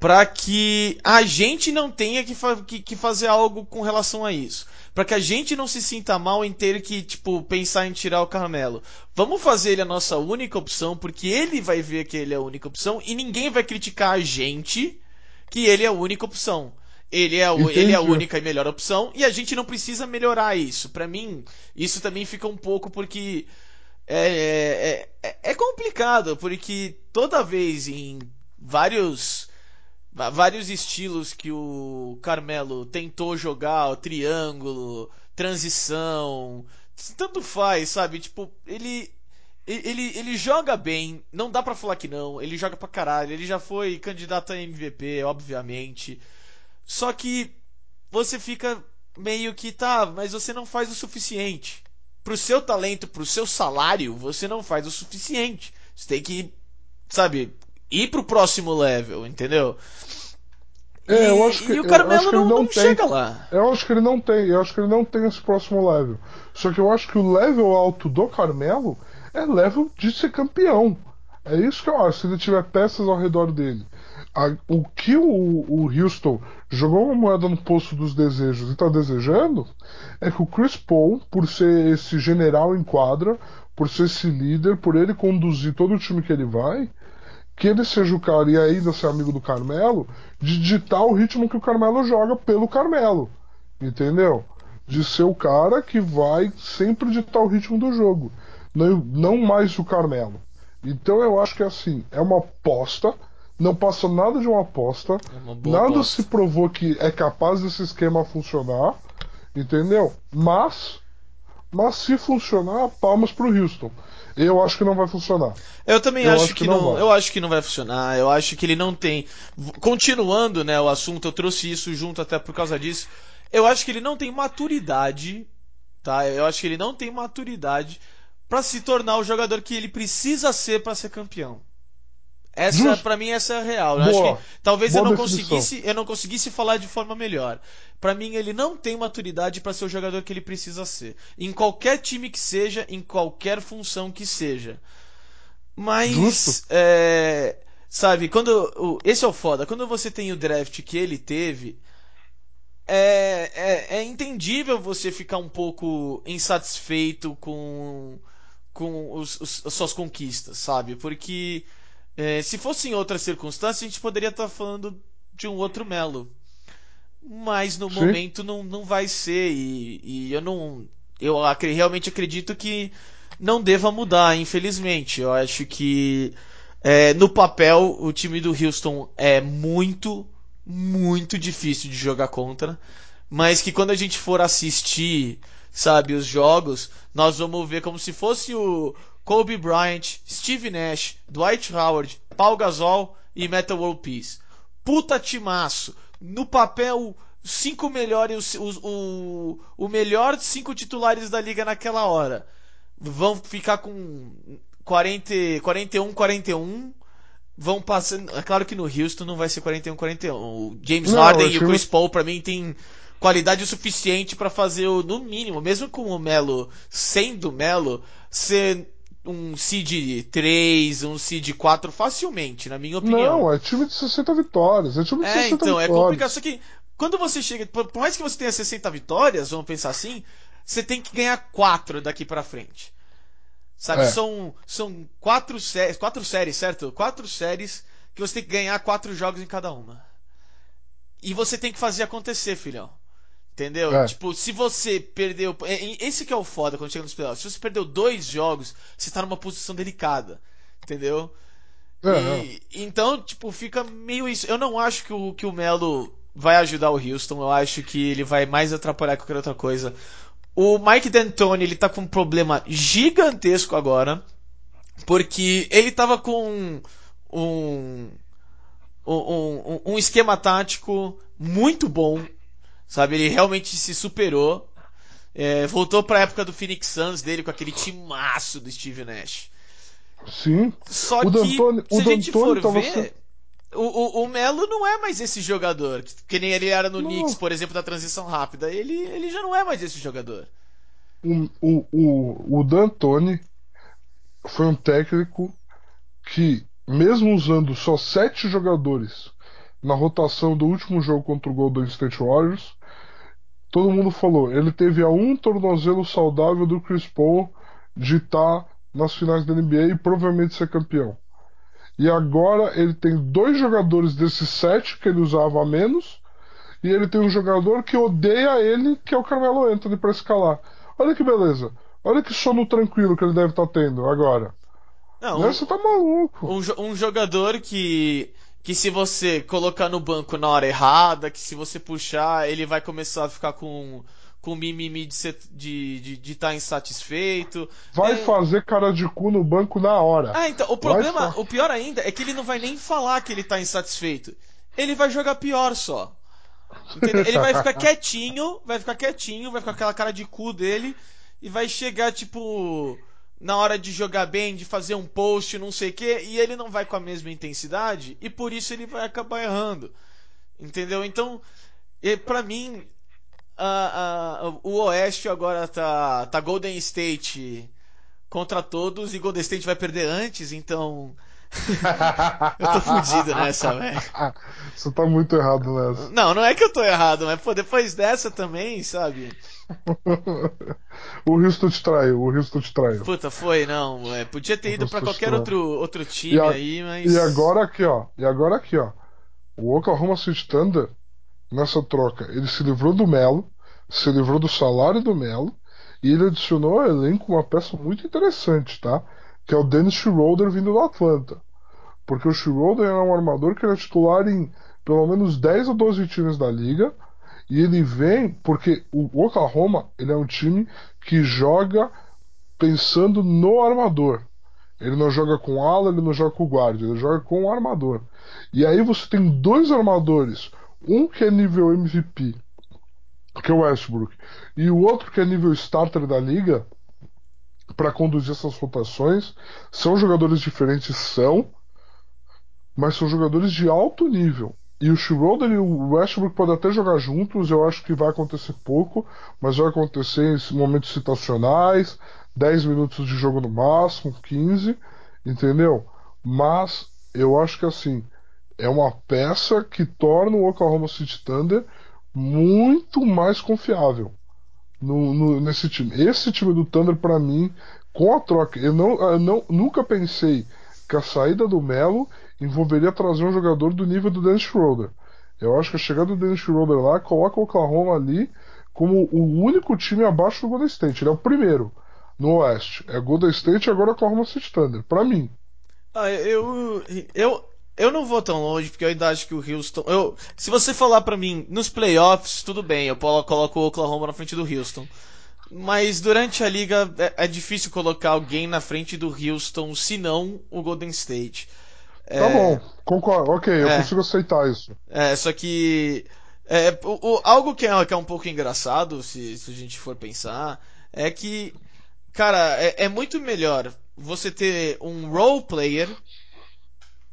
para que a gente não tenha que, fa que, que, fazer algo com relação a isso. Para que a gente não se sinta mal em ter que, tipo, pensar em tirar o Carmelo. Vamos fazer ele a nossa única opção, porque ele vai ver que ele é a única opção e ninguém vai criticar a gente que ele é a única opção. Ele é, o, ele é a única e melhor opção e a gente não precisa melhorar isso. Para mim, isso também fica um pouco porque é, é, é complicado, porque toda vez em vários vários estilos que o Carmelo tentou jogar, o triângulo, transição, tanto faz, sabe? Tipo, ele ele, ele joga bem, não dá para falar que não, ele joga pra caralho, ele já foi candidato a MVP, obviamente. Só que você fica meio que tá, mas você não faz o suficiente. Pro seu talento, pro seu salário, você não faz o suficiente. Você tem que, sabe, ir pro próximo level, entendeu? É, eu acho que, e o Carmelo não, não, não chega lá. Eu acho que ele não tem, eu acho que ele não tem esse próximo level. Só que eu acho que o level alto do Carmelo é level de ser campeão. É isso que eu acho, se ele tiver peças ao redor dele. A, o que o, o, Houston jogou uma moeda no poço dos desejos e está desejando é que o Chris Paul, por ser esse general em quadra, por ser esse líder, por ele conduzir todo o time que ele vai, que ele seja o cara e ainda ser amigo do Carmelo, de ditar o ritmo que o Carmelo joga pelo Carmelo. Entendeu? De ser o cara que vai sempre ditar o ritmo do jogo. Não, não mais o Carmelo. Então eu acho que assim, é uma aposta, não passa nada de uma aposta, é uma nada aposta. se provou que é capaz desse esquema funcionar, entendeu? Mas, mas se funcionar, palmas pro Houston. Eu acho que não vai funcionar. Eu também eu acho, acho, que, que não, não eu acho que não vai funcionar. Eu acho que ele não tem. Continuando, né, o assunto, eu trouxe isso junto até por causa disso. Eu acho que ele não tem maturidade, tá? Eu acho que ele não tem maturidade para se tornar o jogador que ele precisa ser para ser campeão. Essa, para mim, essa é a real. Eu acho que talvez eu não conseguisse, eu não conseguisse falar de forma melhor. Para mim, ele não tem maturidade para ser o jogador que ele precisa ser. Em qualquer time que seja, em qualquer função que seja. Mas, é, sabe, quando esse é o foda. Quando você tem o draft que ele teve, é, é, é entendível você ficar um pouco insatisfeito com com os, os, as suas conquistas, sabe? Porque é, se fosse em outras circunstâncias, a gente poderia estar tá falando de um outro Melo. Mas no Sim. momento não, não vai ser. E, e eu não. Eu realmente acredito que não deva mudar, infelizmente. Eu acho que é, no papel o time do Houston é muito, muito difícil de jogar contra. Mas que quando a gente for assistir, sabe, os jogos, nós vamos ver como se fosse o, Kobe Bryant, Steve Nash, Dwight Howard, Paul Gasol e Metal World Peace. Puta timaço. No papel, cinco melhores, o, o, o melhor cinco titulares da liga naquela hora. Vão ficar com 40, 41, 41 vão passando. É claro que no Houston não vai ser 41 41. O James não, Harden e o Chris Paul para mim tem qualidade o suficiente para fazer o no mínimo, mesmo com o Melo sendo Melo, ser um seed 3, um seed 4 facilmente, na minha opinião. Não, é time de 60 vitórias. É time de é, 60 então, é vitórias. é complicado. Só que quando você chega. Por mais que você tenha 60 vitórias, vamos pensar assim, você tem que ganhar 4 daqui pra frente. Sabe? É. São, são quatro, séries, quatro séries, certo? Quatro séries que você tem que ganhar quatro jogos em cada uma. E você tem que fazer acontecer, filhão. Entendeu? É. Tipo, se você perdeu. É, esse que é o foda quando chega nos playoffs. Se você perdeu dois jogos, você tá numa posição delicada. Entendeu? É, e, é. Então, tipo, fica meio isso. Eu não acho que o, que o Melo vai ajudar o Houston. Eu acho que ele vai mais atrapalhar que qualquer outra coisa. O Mike D'Antoni, ele tá com um problema gigantesco agora. Porque ele tava com um, um, um, um esquema tático muito bom. Sabe? Ele realmente se superou. É, voltou pra época do Phoenix Suns dele com aquele timaço do Steve Nash. Sim. Só o que, D'Antoni, se a gente for ver, o, o, o, Melo não é mais esse jogador. Que nem ele era no não. Knicks, por exemplo, da transição rápida. Ele, ele já não é mais esse jogador. O, o, o, o D'Antoni foi um técnico que, mesmo usando só sete jogadores na rotação do último jogo contra o Golden State Warriors, todo mundo falou, ele teve a um tornozelo saudável do Chris Paul de estar nas finais da NBA e provavelmente ser campeão. E agora ele tem dois jogadores desses sete que ele usava a menos, e ele tem um jogador que odeia ele, que é o Carmelo Anthony, para escalar. Olha que beleza. Olha que sono tranquilo que ele deve estar tá tendo agora. Não, um, você tá maluco. Um, um jogador que que se você colocar no banco na hora errada, que se você puxar, ele vai começar a ficar com com mimimi de estar de, de, de tá insatisfeito. Vai é... fazer cara de cu no banco na hora. Ah, então, o problema, o pior ainda, é que ele não vai nem falar que ele tá insatisfeito. Ele vai jogar pior só. Entendeu? Ele vai ficar quietinho, vai ficar quietinho, vai ficar com aquela cara de cu dele e vai chegar, tipo, na hora de jogar bem, de fazer um post, não sei o que, e ele não vai com a mesma intensidade e por isso ele vai acabar errando. Entendeu? Então, para mim, uh, uh, o Oeste agora tá, tá Golden State contra todos e Golden State vai perder antes, então. eu tô fudido nessa, velho. Você tá muito errado nessa. Não, não é que eu tô errado, mas pô, depois dessa também, sabe? o Houston te traiu, o Houston te traiu. Puta, foi, não. É, podia ter ido para qualquer outro, outro time a, aí, mas. E agora aqui, ó. E agora aqui, ó. O Oklahoma City Thunder nessa troca. Ele se livrou do Melo, se livrou do salário do Melo e ele adicionou ao elenco uma peça muito interessante, tá? Que é o Dennis Schroeder vindo do Atlanta. Porque o Schroeder era um armador que era titular em pelo menos 10 ou 12 times da liga. E ele vem porque o Oklahoma ele é um time que joga pensando no armador. Ele não joga com ala, ele não joga com guarda, ele joga com o armador. E aí você tem dois armadores um que é nível MVP, que é o Westbrook, e o outro que é nível starter da liga, para conduzir essas rotações, são jogadores diferentes, são, mas são jogadores de alto nível. E o Schroeder e o Westbrook podem até jogar juntos, eu acho que vai acontecer pouco, mas vai acontecer em momentos situacionais, 10 minutos de jogo no máximo, 15, entendeu? Mas eu acho que assim, é uma peça que torna o Oklahoma City Thunder muito mais confiável no, no, nesse time. Esse time do Thunder, para mim, com a troca, eu, não, eu não, nunca pensei que a saída do Melo envolveria trazer um jogador do nível do Dennis Schroeder. Eu acho que a chegada do Dennis Schroeder lá coloca o Oklahoma ali como o único time abaixo do Golden State. Ele é o primeiro no Oeste. É Golden State e agora Oklahoma City Thunder. Para mim. Ah, eu, eu, eu não vou tão longe, porque eu ainda acho que o Houston. Eu, se você falar para mim nos playoffs, tudo bem, eu coloco o Oklahoma na frente do Houston. Mas durante a liga é, é difícil colocar alguém na frente do Houston, se não o Golden State. Tá é, bom, concordo, ok, eu é, consigo aceitar isso. É, só que. É, o, o, algo que é, que é um pouco engraçado, se, se a gente for pensar, é que, cara, é, é muito melhor você ter um role player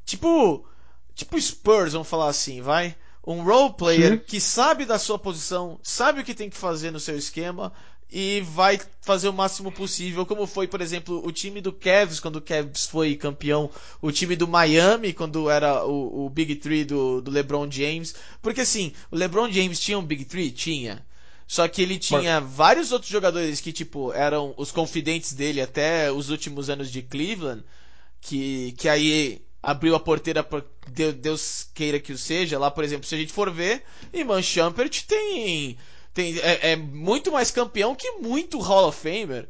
Tipo, tipo Spurs, vamos falar assim, vai? Um role player Sim. que sabe da sua posição, sabe o que tem que fazer no seu esquema e vai fazer o máximo possível, como foi, por exemplo, o time do Cavs quando o Cavs foi campeão, o time do Miami quando era o, o Big Three do, do LeBron James, porque assim, o LeBron James tinha um Big Three? Tinha. Só que ele tinha Mas... vários outros jogadores que, tipo, eram os confidentes dele até os últimos anos de Cleveland, que, que aí abriu a porteira para Deus queira que o seja. Lá, por exemplo, se a gente for ver, Iman Champert tem Tem, é, é muito mais campeão que muito Hall of Famer.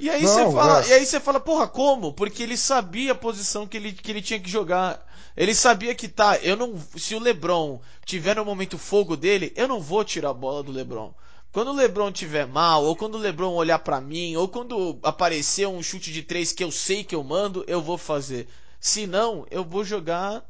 E aí você fala, é. e aí você fala, porra, como? Porque ele sabia a posição que ele, que ele tinha que jogar. Ele sabia que tá, eu não, se o LeBron tiver no momento fogo dele, eu não vou tirar a bola do LeBron. Quando o LeBron tiver mal, ou quando o LeBron olhar pra mim, ou quando aparecer um chute de três que eu sei que eu mando, eu vou fazer. Se não, eu vou jogar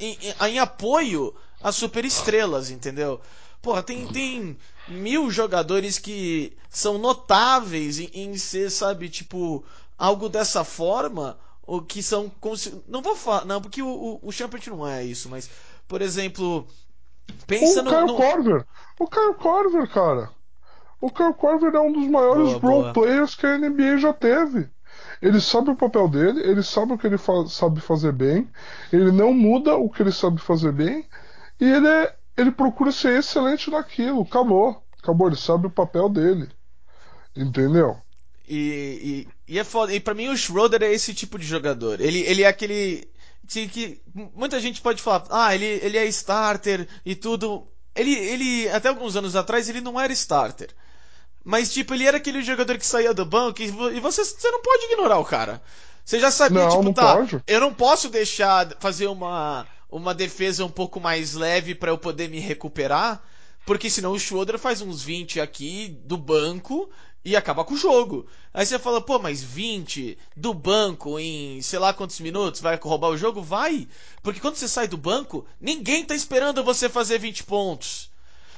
em, em- em apoio às superestrelas, entendeu? Porra, tem, tem mil jogadores que são notáveis em, em ser, sabe, tipo, algo dessa forma, ou que são. Não vou falar, não, porque o, o, o não é isso, mas, por exemplo, pensa o no. Kyle no- Korver. O Kyle Korver, cara. O Kyle Korver é um dos maiores Boa, role boa. players que a NBA já teve. Ele sabe o papel dele, ele sabe o que ele fa- sabe fazer bem, ele não muda o que ele sabe fazer bem, e ele, é- ele procura ser excelente naquilo. Acabou. Acabou, ele sabe o papel dele. Entendeu? E, e, e é foda. E pra mim o Schroeder é esse tipo de jogador. Ele, ele é aquele. Que, muita gente pode falar, ah, ele, ele é starter e tudo. Ele, ele, até alguns anos atrás, ele não era starter. Mas, tipo, ele era aquele jogador que saía do banco e, vo- e você, você não pode ignorar o cara. Você já sabia, Não, tipo, não tá, pode. eu não posso deixar fazer uma, uma defesa um pouco mais leve pra eu poder me recuperar, porque senão o Schroeder faz uns 20 aqui do banco e acaba com o jogo. Aí você fala, pô, mas 20 do banco em sei lá quantos minutos vai roubar o jogo? Vai! Porque quando você sai do banco, ninguém tá esperando você fazer 20 pontos.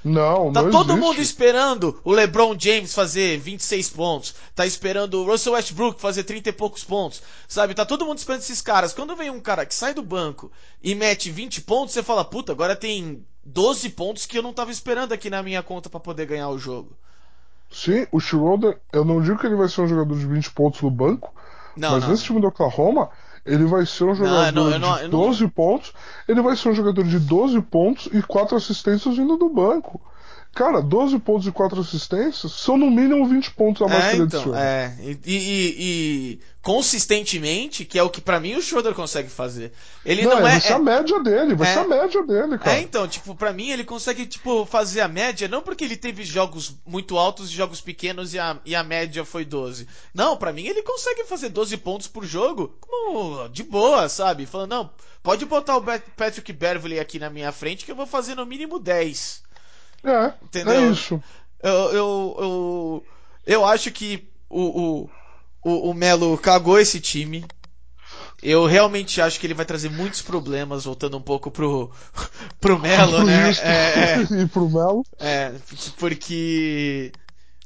Não, Tá não todo existe. mundo esperando o LeBron James fazer 26 pontos. Tá esperando o Russell Westbrook fazer 30 e poucos pontos. Sabe? Tá todo mundo esperando esses caras. Quando vem um cara que sai do banco e mete 20 pontos, você fala, puta, agora tem 12 pontos que eu não tava esperando aqui na minha conta pra poder ganhar o jogo. Sim, o Schroeder, eu não digo que ele vai ser um jogador de 20 pontos no banco, Não, mas não. nesse time do Oklahoma, ele vai ser um jogador eu não- eu não- de eu não- 12 pontos. Ele vai ser um jogador de 12 pontos e 4 assistências vindo do banco. Cara, 12 pontos e 4 assistências são no mínimo 20 pontos a mais É, que ele então, adiciona. é. E, e- e consistentemente, que é o que pra mim o Schroeder consegue fazer. Ele não, não, é. vai ser é- a média dele, vai é. ser a média dele, cara. É, então, tipo, pra mim ele consegue, tipo, fazer a média, não porque ele teve jogos muito altos e jogos pequenos e a, e a média foi 12. Não, pra mim ele consegue fazer 12 pontos por jogo, como, de boa, sabe? Falando, não, pode botar o Patrick Beverly aqui na minha frente que eu vou fazer no mínimo 10. É, Entendeu? é isso. Eu, eu, eu, eu acho que o, o, o, Melo cagou esse time. Eu realmente acho que ele vai trazer muitos problemas, voltando um pouco pro, pro Melo, né? É, é, e pro Melo. é, porque.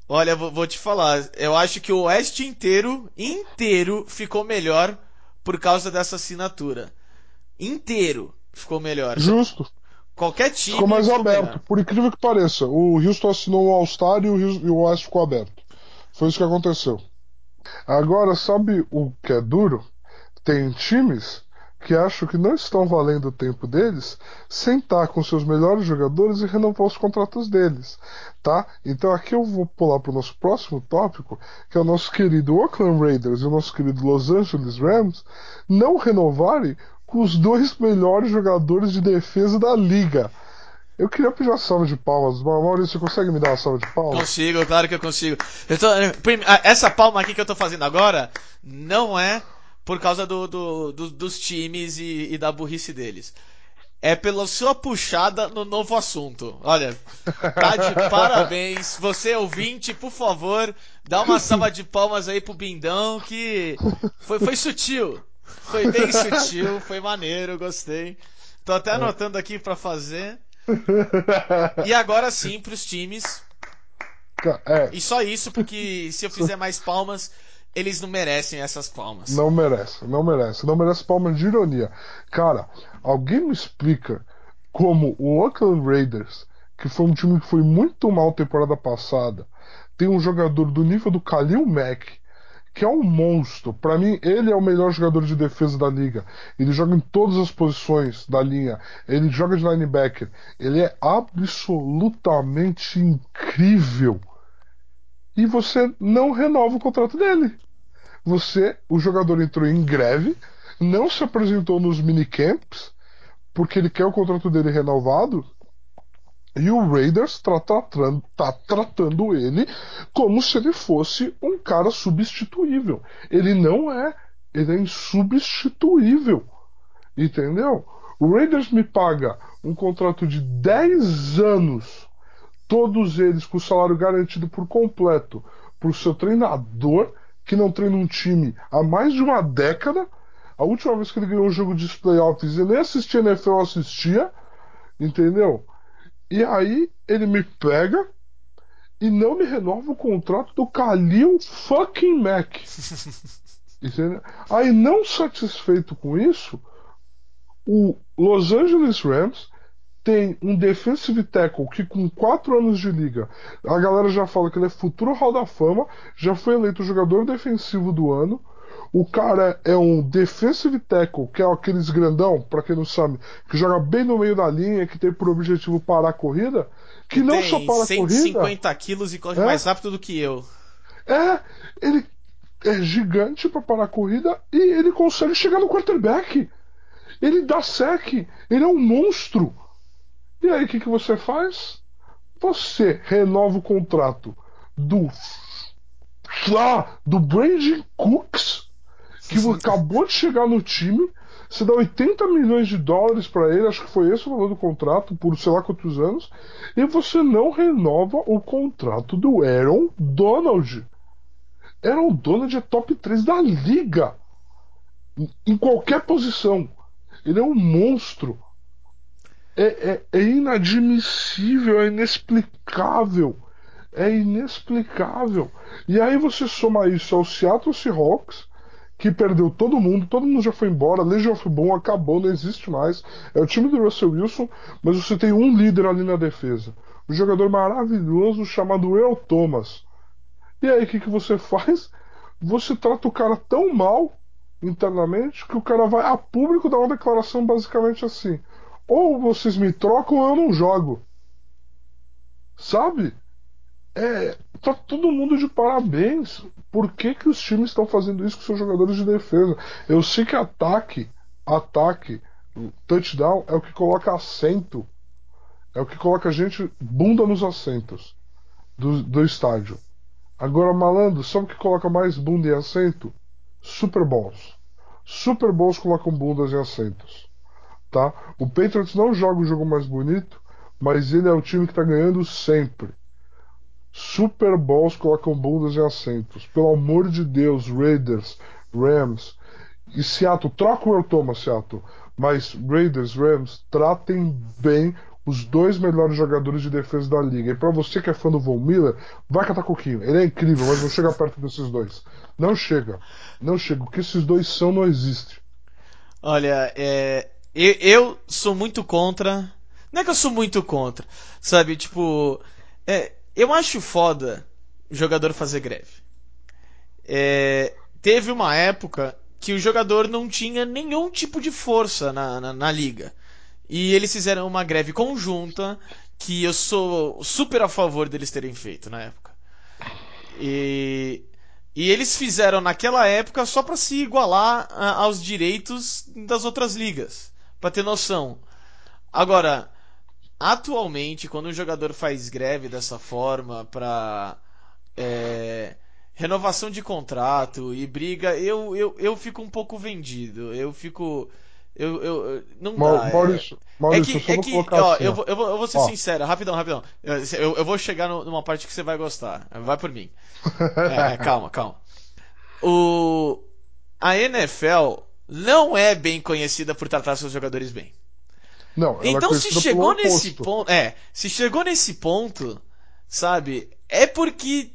Olha, vou, vou te falar. Eu acho que o Oeste inteiro, inteiro, ficou melhor por causa dessa assinatura. Inteiro ficou melhor. Justo. Qualquer time. Ficou mais aberto. Por incrível que pareça, o Houston assinou All-Star e o, Houston- e o West ficou aberto. Foi isso que aconteceu. Agora, sabe o que é duro? Tem times que acham que não estão valendo o tempo deles sentar com seus melhores jogadores e renovar os contratos deles, tá? Então aqui eu vou pular para o nosso próximo tópico, que é o nosso querido Oakland Raiders e o nosso querido Los Angeles Rams não renovarem com os dois melhores jogadores de defesa da liga. Eu queria pedir uma salva de palmas. Maurício, você consegue me dar uma salva de palmas? Consigo, claro que eu consigo. Eu tô- ah, essa palma aqui que eu tô fazendo agora não é por causa do, do- do- dos times e, e da burrice deles. É pela sua puxada no novo assunto. Olha, tá de parabéns. Você ouvinte, por favor, dá uma salva de palmas aí pro Bindão que foi, foi sutil. Foi bem sutil, foi maneiro, gostei. Tô até anotando aqui pra fazer. E agora sim pros times. É, E só isso, porque se eu fizer mais palmas, eles não merecem essas palmas. Não merece, não merece. Não merece palma de ironia. Cara, alguém me explica como o Oakland Raiders, que foi um time que foi muito mal temporada passada, tem um jogador do nível do Khalil Mack, que é um monstro. Pra mim, ele é o melhor jogador de defesa da liga. Ele joga em todas as posições da linha. Ele joga de linebacker. Ele é absolutamente incrível. E você não renova o contrato dele. Você, o jogador entrou em greve, não se apresentou nos minicamps, porque ele quer o contrato dele renovado, E o Raiders tá tratando, tá tratando ele como se ele fosse um cara substituível. Ele não é. Ele é insubstituível. Entendeu? O Raiders me paga um contrato de 10 anos, todos eles com salário garantido por completo, por seu treinador, que não treina um time há mais de uma década. A última vez que ele ganhou um jogo de playoffs, ele nem assistia NFL, assistia. Entendeu? E aí ele me pega e não me renova o contrato do Khalil fucking Mac. Entendeu? Aí, não satisfeito com isso, o Los Angeles Rams tem um defensive tackle que com 4 anos de liga, a galera já fala que ele é futuro Hall da Fama, já foi eleito jogador defensivo do ano, o cara é um defensive tackle, que é aqueles grandão, para quem não sabe, que joga bem no meio da linha, que tem por objetivo parar a corrida, que não tem só para a 150 corrida. quilos e corre É? mais rápido do que eu. É, ele é gigante para parar a corrida e ele consegue chegar no quarterback. Ele dá sec, ele é um monstro. E aí o que, que você faz? Você renova o contrato do ah, do Brandon Cooks, que acabou de chegar no time. Você dá 80 milhões de dólares para ele, acho que foi esse o valor do contrato, por sei lá quantos anos, e você não renova o contrato do Aaron Donald. Aaron Donald é top 3 da liga. Em- qualquer posição. Ele é um monstro. É, é, é inadmissível, é inexplicável. É inexplicável. E aí você soma isso ao Seattle Seahawks, que perdeu todo mundo, todo mundo já foi embora, Legion of Boom acabou, não existe mais. É o time do Russell Wilson, mas você tem um líder ali na defesa. Um jogador maravilhoso chamado Earl Thomas. E aí o que, que você faz? Você trata o cara tão mal internamente que o cara vai a público dar uma declaração basicamente assim: ou vocês me trocam ou eu não jogo. Sabe? É, tá todo mundo de parabéns. Por que, que os times estão fazendo isso com seus jogadores de defesa? Eu sei que ataque, ataque, touchdown é o que coloca assento, é o que coloca a gente bunda nos assentos do, do estádio. Agora, malandro, sabe o que coloca mais bunda e assento? Super Bowls. Super Bowls colocam bundas e assentos. Tá? O Patriots não joga o jogo mais bonito, mas ele é o time que está ganhando sempre. Super Bowls colocam bundas e assentos. Pelo amor de Deus, Raiders, Rams e Seattle, troca o Earl Thomas, Seattle. Mas Raiders, Rams, tratem bem os dois melhores jogadores de defesa da liga. E pra você que é fã do Von Miller, vai catar coquinho. Ele é incrível, mas não chega perto desses dois. Não chega. Não chega. O que esses dois são não existe. Olha, é, eu, eu sou muito contra. Não é que eu sou muito contra, sabe? Tipo, é, eu acho foda o jogador fazer greve. É, teve uma época que o jogador não tinha nenhum tipo de força na, na, na liga. E eles fizeram uma greve conjunta que eu sou super a favor deles terem feito na época. E, e eles fizeram naquela época só para se igualar a, aos direitos das outras ligas, para ter noção. Agora, atualmente, quando um jogador faz greve dessa forma para é, renovação de contrato e briga, eu, eu, eu fico um pouco vendido. Eu fico. Eu, eu, não dá. é- Maurício, é Maurício, que, eu só é que ó, assim, eu, vou, eu, vou, eu vou ser Ó. sincero, rapidão, rapidão. Eu, eu, vou chegar numa parte que você vai gostar. Vai por mim. É, calma, calma. O, a NFL não é bem conhecida por tratar seus jogadores bem. Não, é Então, se chegou nesse oposto. ponto, é, se chegou nesse ponto, sabe, é porque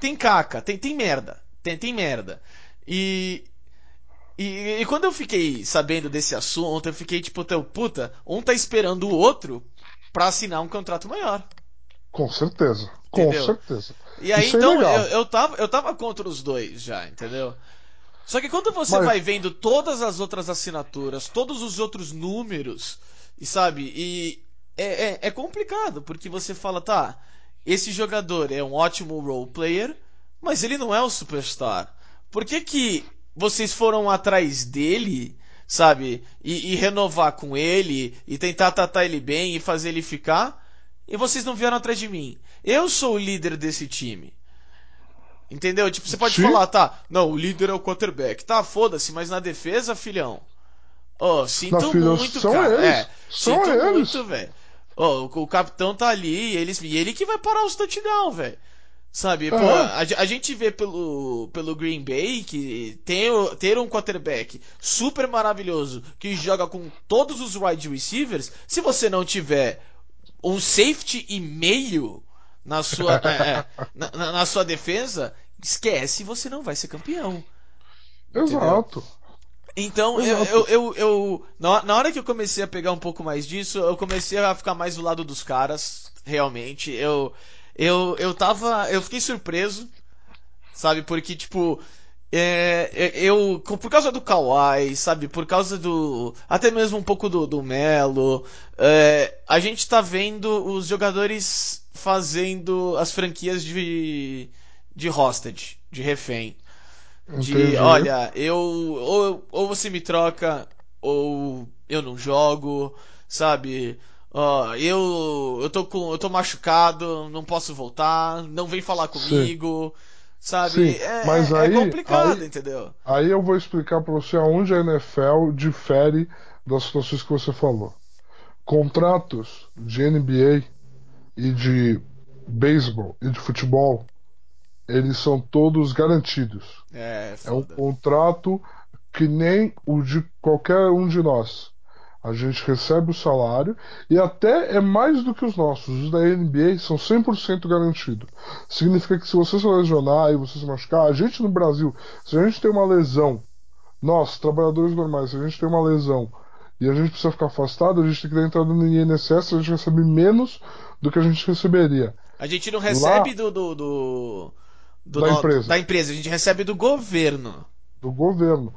tem caca, tem, tem merda, tem, tem merda. E, e, e quando eu fiquei sabendo desse assunto, eu fiquei tipo, teu puta, um tá esperando o outro pra assinar um contrato maior. Com certeza. Entendeu? Com certeza. E aí, Isso é então, ilegal. eu, eu, tava, eu tava contra os dois já, entendeu? Só que quando você Mas- vai vendo todas as outras assinaturas, todos os outros números, e sabe, e é, é, é complicado, porque você fala, tá, esse jogador é um ótimo role player, mas ele não é o superstar. Por que que vocês foram atrás dele, sabe, e, e renovar com ele, e tentar tratar ele bem e fazer ele ficar, e vocês não vieram atrás de mim. Eu sou o líder desse time. Entendeu? Tipo, você pode Sim. falar, tá, não, o líder é o quarterback. Tá, foda-se, mas na defesa, filhão. Oh, sinto muito, cara. Eles. É, são sinto eles. muito, velho. Oh, o, o capitão tá ali e, eles, e ele que vai parar os touchdown, velho. Sabe, pô, a, a, gente vê pelo, pelo Green Bay que tem, ter um quarterback super maravilhoso que joga com todos os wide receivers, se você não tiver um safety e meio na sua, é, é na, na, sua defesa, esquece, você não vai ser campeão. Exato. Entendeu? Então, eu, eu, eu, eu, na hora que eu comecei a pegar um pouco mais disso, eu comecei a ficar mais do lado dos caras, realmente. Eu, eu, eu tava. Eu fiquei surpreso, sabe? Porque, tipo. É, é, eu, por causa do Kawhi, sabe? Por causa do. Até mesmo um pouco do, do Melo. É, a gente tá vendo os jogadores fazendo as franquias de. de hostage, de refém. De, Entendi. olha, eu. Ou, ou você me troca, ou eu não jogo, sabe? Eu eu tô com eu tô machucado, não posso voltar, não vem falar comigo. Sim. Sabe? Sim, é, mas é, aí, é complicado, aí, entendeu? Aí eu vou explicar para você aonde a NFL difere das situações que você falou. Contratos de NBA e de beisebol e de futebol, eles são todos garantidos. É, é um contrato que nem o de qualquer um de nós. A gente recebe o salário e até é mais do que os nossos. Os da NBA são 100% garantidos. Significa que se você se lesionar e você se machucar, a gente no Brasil, se a gente tem uma lesão, nós, trabalhadores normais, se a gente tem uma lesão e a gente precisa ficar afastado, a gente tem que dar entrada no INSS, a gente recebe menos do que a gente receberia. A gente não recebe Lá, do, do, do, do da, no, empresa. da empresa, a gente recebe do governo. Do governo.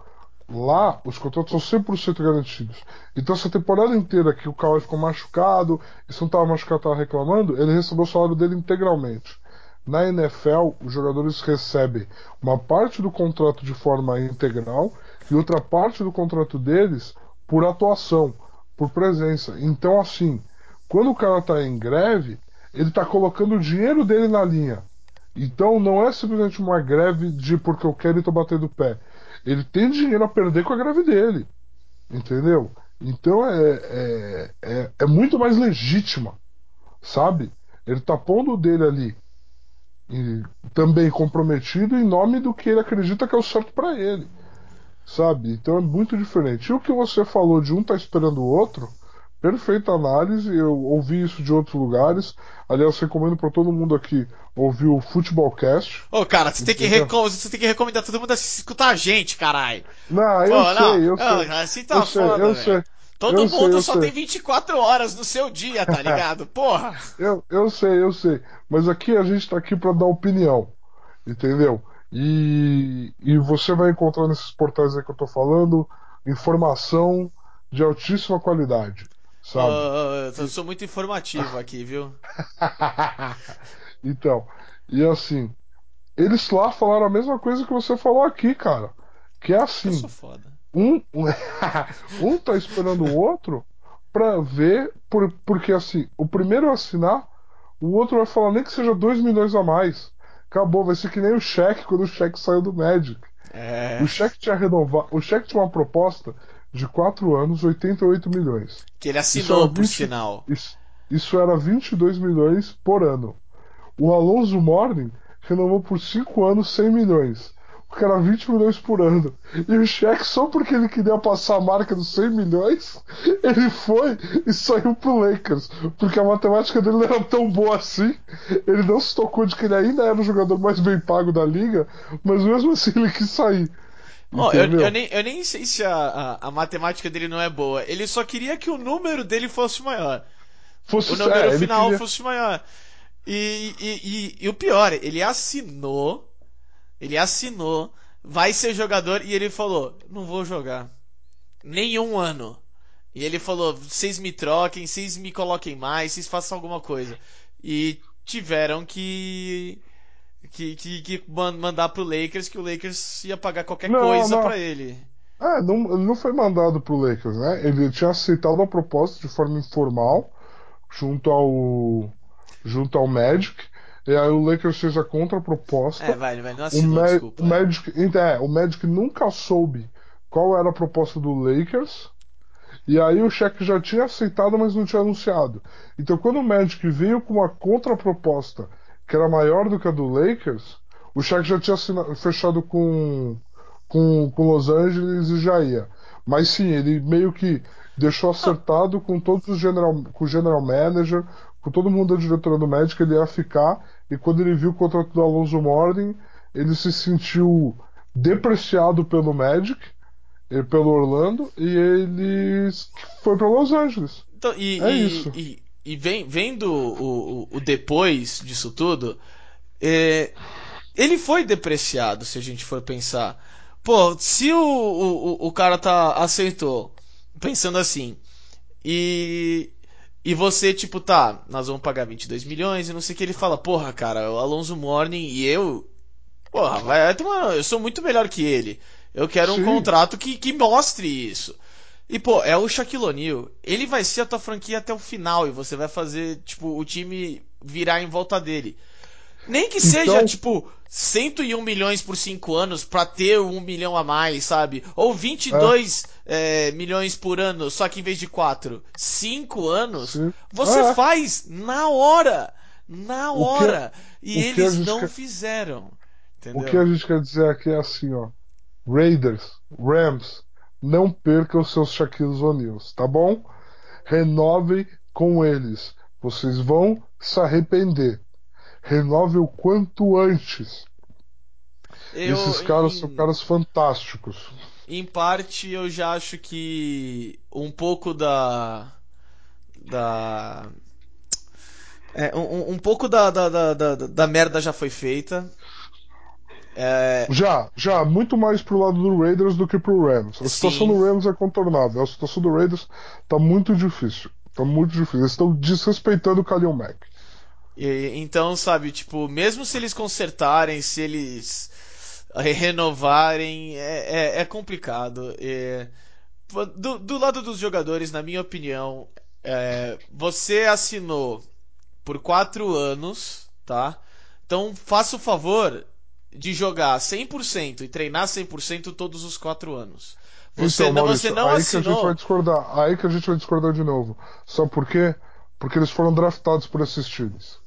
Lá, os contratos são 100% garantidos. Então, essa temporada inteira que o Kawhi ficou machucado, e se não estava machucado, estava reclamando, ele recebeu o salário dele integralmente. Na NFL, os jogadores recebem uma parte do contrato de forma integral e outra parte do contrato deles por atuação, por presença. Então, assim, quando o cara está em greve, ele está colocando o dinheiro dele na linha. Então, não é simplesmente uma greve de porque eu quero e estou batendo o pé ele tem dinheiro a perder com a greve dele. Entendeu? Então é, é, é, é muito mais legítima. Sabe? Ele tá pondo o dele ali. E também comprometido em nome do que ele acredita que é o certo para ele. Sabe? Então é muito diferente. E o que você falou de um tá esperando o outro, perfeita análise. Eu ouvi isso de outros lugares. Aliás, recomendo para todo mundo aqui ouvir o Futebolcast. Ô, cara, você tem, que recom... você tem que recomendar todo mundo a escutar a gente, caralho. Não, eu Pô, sei, não. eu sei. assim tá eu foda, sei, eu sei. Todo eu mundo sei, só sei. tem 24 horas no seu dia, tá ligado? Porra! eu, eu sei, eu sei. Mas aqui a gente tá aqui para dar opinião. Entendeu? E, e você vai encontrar nesses portais aí que eu tô falando informação de altíssima qualidade. Sabe? Uh, eu sou muito informativo aqui, viu? então, e assim, eles lá falaram a mesma coisa que você falou aqui, cara. Que é assim. Eu sou foda. Um, um tá esperando o outro pra ver, por, porque assim, o primeiro assinar, o outro vai falar nem que seja 2 milhões a mais. Acabou, vai ser que nem o cheque quando o cheque saiu do Magic. É. O cheque tinha renovado. O cheque tinha uma proposta de 4 anos, 88 milhões. Que ele assinou, 20, por sinal. Isso, isso era 22 milhões por ano. O Alonso Morning renovou por 5 anos 100 milhões. O cara era 20 milhões por ano. E o cheque, só porque ele queria passar a marca dos 100 milhões, ele foi e saiu pro Lakers. Porque a matemática dele não era tão boa assim. Ele não se tocou de que ele ainda era o jogador mais bem pago da liga, mas mesmo assim ele quis sair. Oh, eu, eu, nem, eu nem sei se a, a, a, matemática dele não é boa. Ele só queria que o número dele fosse maior. Fosse, o número é, final queria... fosse maior. E, e, e, e, o pior, ele assinou. Ele assinou. Vai ser jogador e ele falou: Não vou jogar. Nenhum ano. E ele falou: Vocês me troquem, vocês me coloquem mais, vocês façam alguma coisa. E tiveram que que, que, que mandar pro Lakers que o Lakers ia pagar qualquer não, coisa para ele. É, não, ele não foi mandado pro Lakers, né? Ele tinha aceitado a proposta de forma informal junto ao junto ao Magic. E aí o Lakers fez a contraproposta. É, vai, vai, não O, assinou, Ma- desculpa. o Magic, é, o Magic nunca soube qual era a proposta do Lakers. E aí o Shaq já tinha aceitado, mas não tinha anunciado. Então quando o Magic veio com uma contraproposta que era maior do que a do Lakers, o Shaq já tinha fechado com, com, com Los Angeles e já ia. Mas sim, ele meio que deixou acertado com todos os general, com o general manager, com todo mundo da diretoria do Magic, ele ia ficar. E quando ele viu o contrato do Alonso Mourning, ele se sentiu depreciado pelo Magic, pelo Orlando, e ele foi para Los Angeles. Então, e, É e- isso. e- e vem- vendo o, o- o depois disso tudo, é, ele foi depreciado, se a gente for pensar. Pô, se o, o, o cara tá aceitou, pensando assim, e, e você, tipo, tá, nós vamos pagar 22 milhões e não sei o que, ele fala, porra, cara, o Alonso Morning e eu, porra, vai, vai tomar- eu sou muito melhor que ele. Eu quero um Sim. contrato que, que mostre isso. E, pô, é o Shaquille O'Neal. Ele vai ser a tua franquia até o final e você vai fazer, tipo, o time virar em volta dele. Nem que seja, Então- tipo, 101 milhões por 5 anos pra ter um milhão a mais, sabe? Ou 22 é, milhões por ano, só que em vez de 4, 5 anos, Sim. você É. faz na hora. Na O que- hora. e o que a eles não quer- fizeram. O Entendeu? que a gente quer dizer aqui é assim, ó. Raiders, Rams, não percam seus Shaquille O'Neals, tá bom? Renovem com eles. Vocês vão se arrepender. Renove o quanto antes. Eu, Esses caras em- são caras fantásticos. Em parte, eu já acho que um pouco da. Da. É, um, um pouco da, da, da, da, da merda já foi feita. É, Já, já, muito mais pro lado do Raiders do que pro Rams. A situação Sim. do Rams é contornável. A situação do Raiders tá muito difícil. Tá muito difícil. Eles estão desrespeitando o Kalil Mack. e- então, sabe, tipo, mesmo se eles consertarem, se eles eh, renovarem, é, é, é complicado. Do, do lado dos jogadores, na minha opinião, é, você assinou por quatro anos, tá? Então faça o favor de jogar 100% e treinar 100% todos os quatro anos. Você, então, não, Maurício, você não aí que a gente assinou. vai discordar. Aí que a gente vai discordar de novo. Sabe por quê? Porque eles foram draftados por esses times.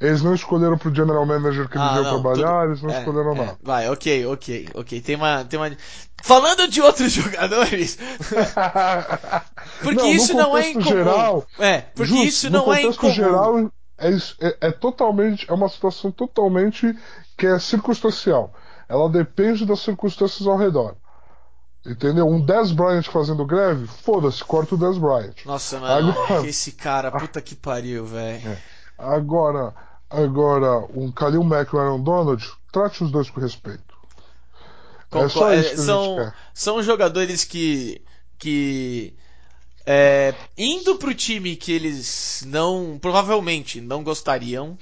Eles não escolheram pro general manager que eles Ah, iam não, trabalhar, tudo- eles não é, escolheram é, nada. Vai, ok, ok, ok. Tem uma, tem uma. Falando de outros jogadores, porque Não, isso não é incomum. geral, é, porque isso não é incomum. geral é, é- é totalmente é uma situação totalmente que é circunstancial. Ela depende das circunstâncias ao redor. Entendeu? Um Dez Bryant fazendo greve, foda-se, corta o Dez Bryant. Nossa, mano, Agora- esse cara, puta que pariu, velho. Agora, agora um Kalil Mack e o Aaron Donald, trate os dois com respeito. É só isso é, que gente são, são jogadores que. que é, indo pro time que eles não. provavelmente não gostariam,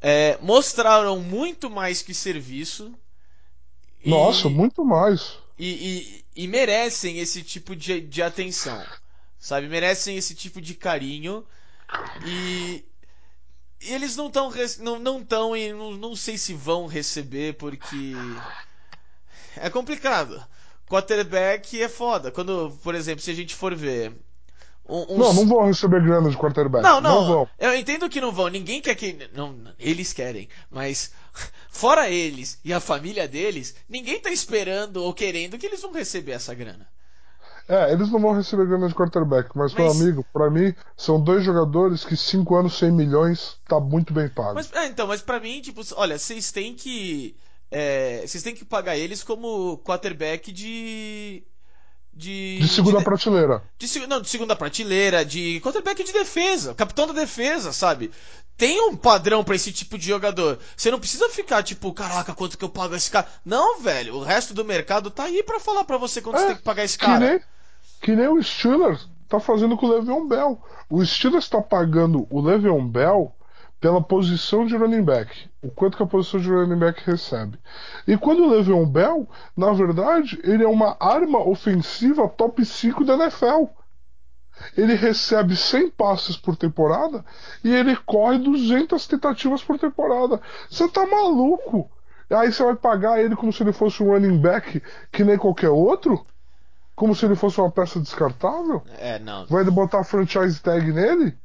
é, mostraram muito mais que serviço. e- Nossa, muito mais. e, e- e merecem esse tipo de, de atenção. Sabe? Merecem esse tipo de carinho. E. e eles não estão não não tão e não, não sei se vão receber porque é complicado. Quarterback é foda. Quando, por exemplo, se a gente for ver um, Não, não vão receber grana de quarterback. não, não, vão. Eu entendo que não vão. Ninguém quer que. Não, eles querem. Mas, fora eles e a família deles, ninguém tá esperando ou querendo que eles vão receber essa grana. É, eles não vão receber grana de quarterback, mas, meu Mas- amigo, pra mim, são dois jogadores que 5 anos, 100 milhões, tá muito bem pago. Mas, é, então, mas pra mim, tipo, olha, vocês têm que. É, Vocês têm que pagar eles como quarterback de. De, de segunda de, prateleira. de, não, de segunda prateleira, de quarterback de defesa, capitão da defesa, sabe? Tem um padrão pra esse tipo de jogador. Você não precisa ficar tipo, caraca, quanto que eu pago esse cara? Não, velho, o resto do mercado tá aí pra falar pra você quanto É, você tem que pagar esse Que cara. nem, que nem o Steelers tá fazendo com o Le'Veon Bell. O Steelers tá pagando o Le'Veon Bell pela posição de running back. O quanto que a posição de running back recebe. E quando o Le'Veon Bell, na verdade, ele é uma arma ofensiva top 5 da NFL. ele recebe 100 passes por temporada e ele corre 200 tentativas por temporada. Você tá maluco? Aí você vai pagar ele como se ele fosse um running back que nem qualquer outro? Como se ele fosse uma peça descartável? É, não. Vai botar franchise tag nele?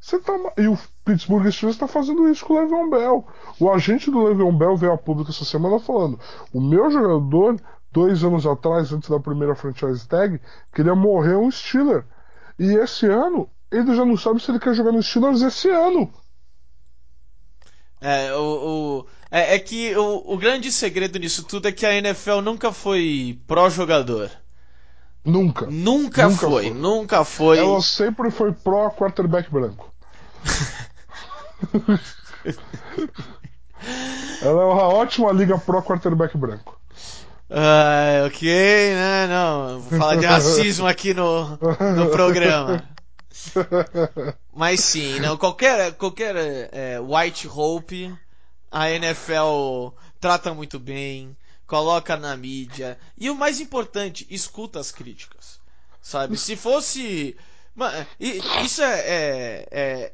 Você tá... E o Pittsburgh Steelers está fazendo isso com o Le'Veon Bell. O agente do Le'Veon Bell veio a público essa semana falando: o meu jogador, dois anos atrás, antes da primeira franchise tag, queria morrer um Steeler. E esse ano, ele já não sabe se ele quer jogar no Steelers esse ano. É, o, o é, é, que o, o grande segredo nisso tudo é que a NFL nunca foi pró-jogador. Nunca. Nunca, nunca foi, foi, nunca foi. Ela sempre foi pró-quarterback branco. Ela é uma ótima liga pro quarterback branco. Ah, ok, né? Não, vou falar de racismo aqui no, no programa. Mas sim, não, qualquer, qualquer é, White Hope, a NFL trata muito bem, coloca na mídia. E o mais importante, escuta as críticas. Sabe? Se fosse. Isso é, é,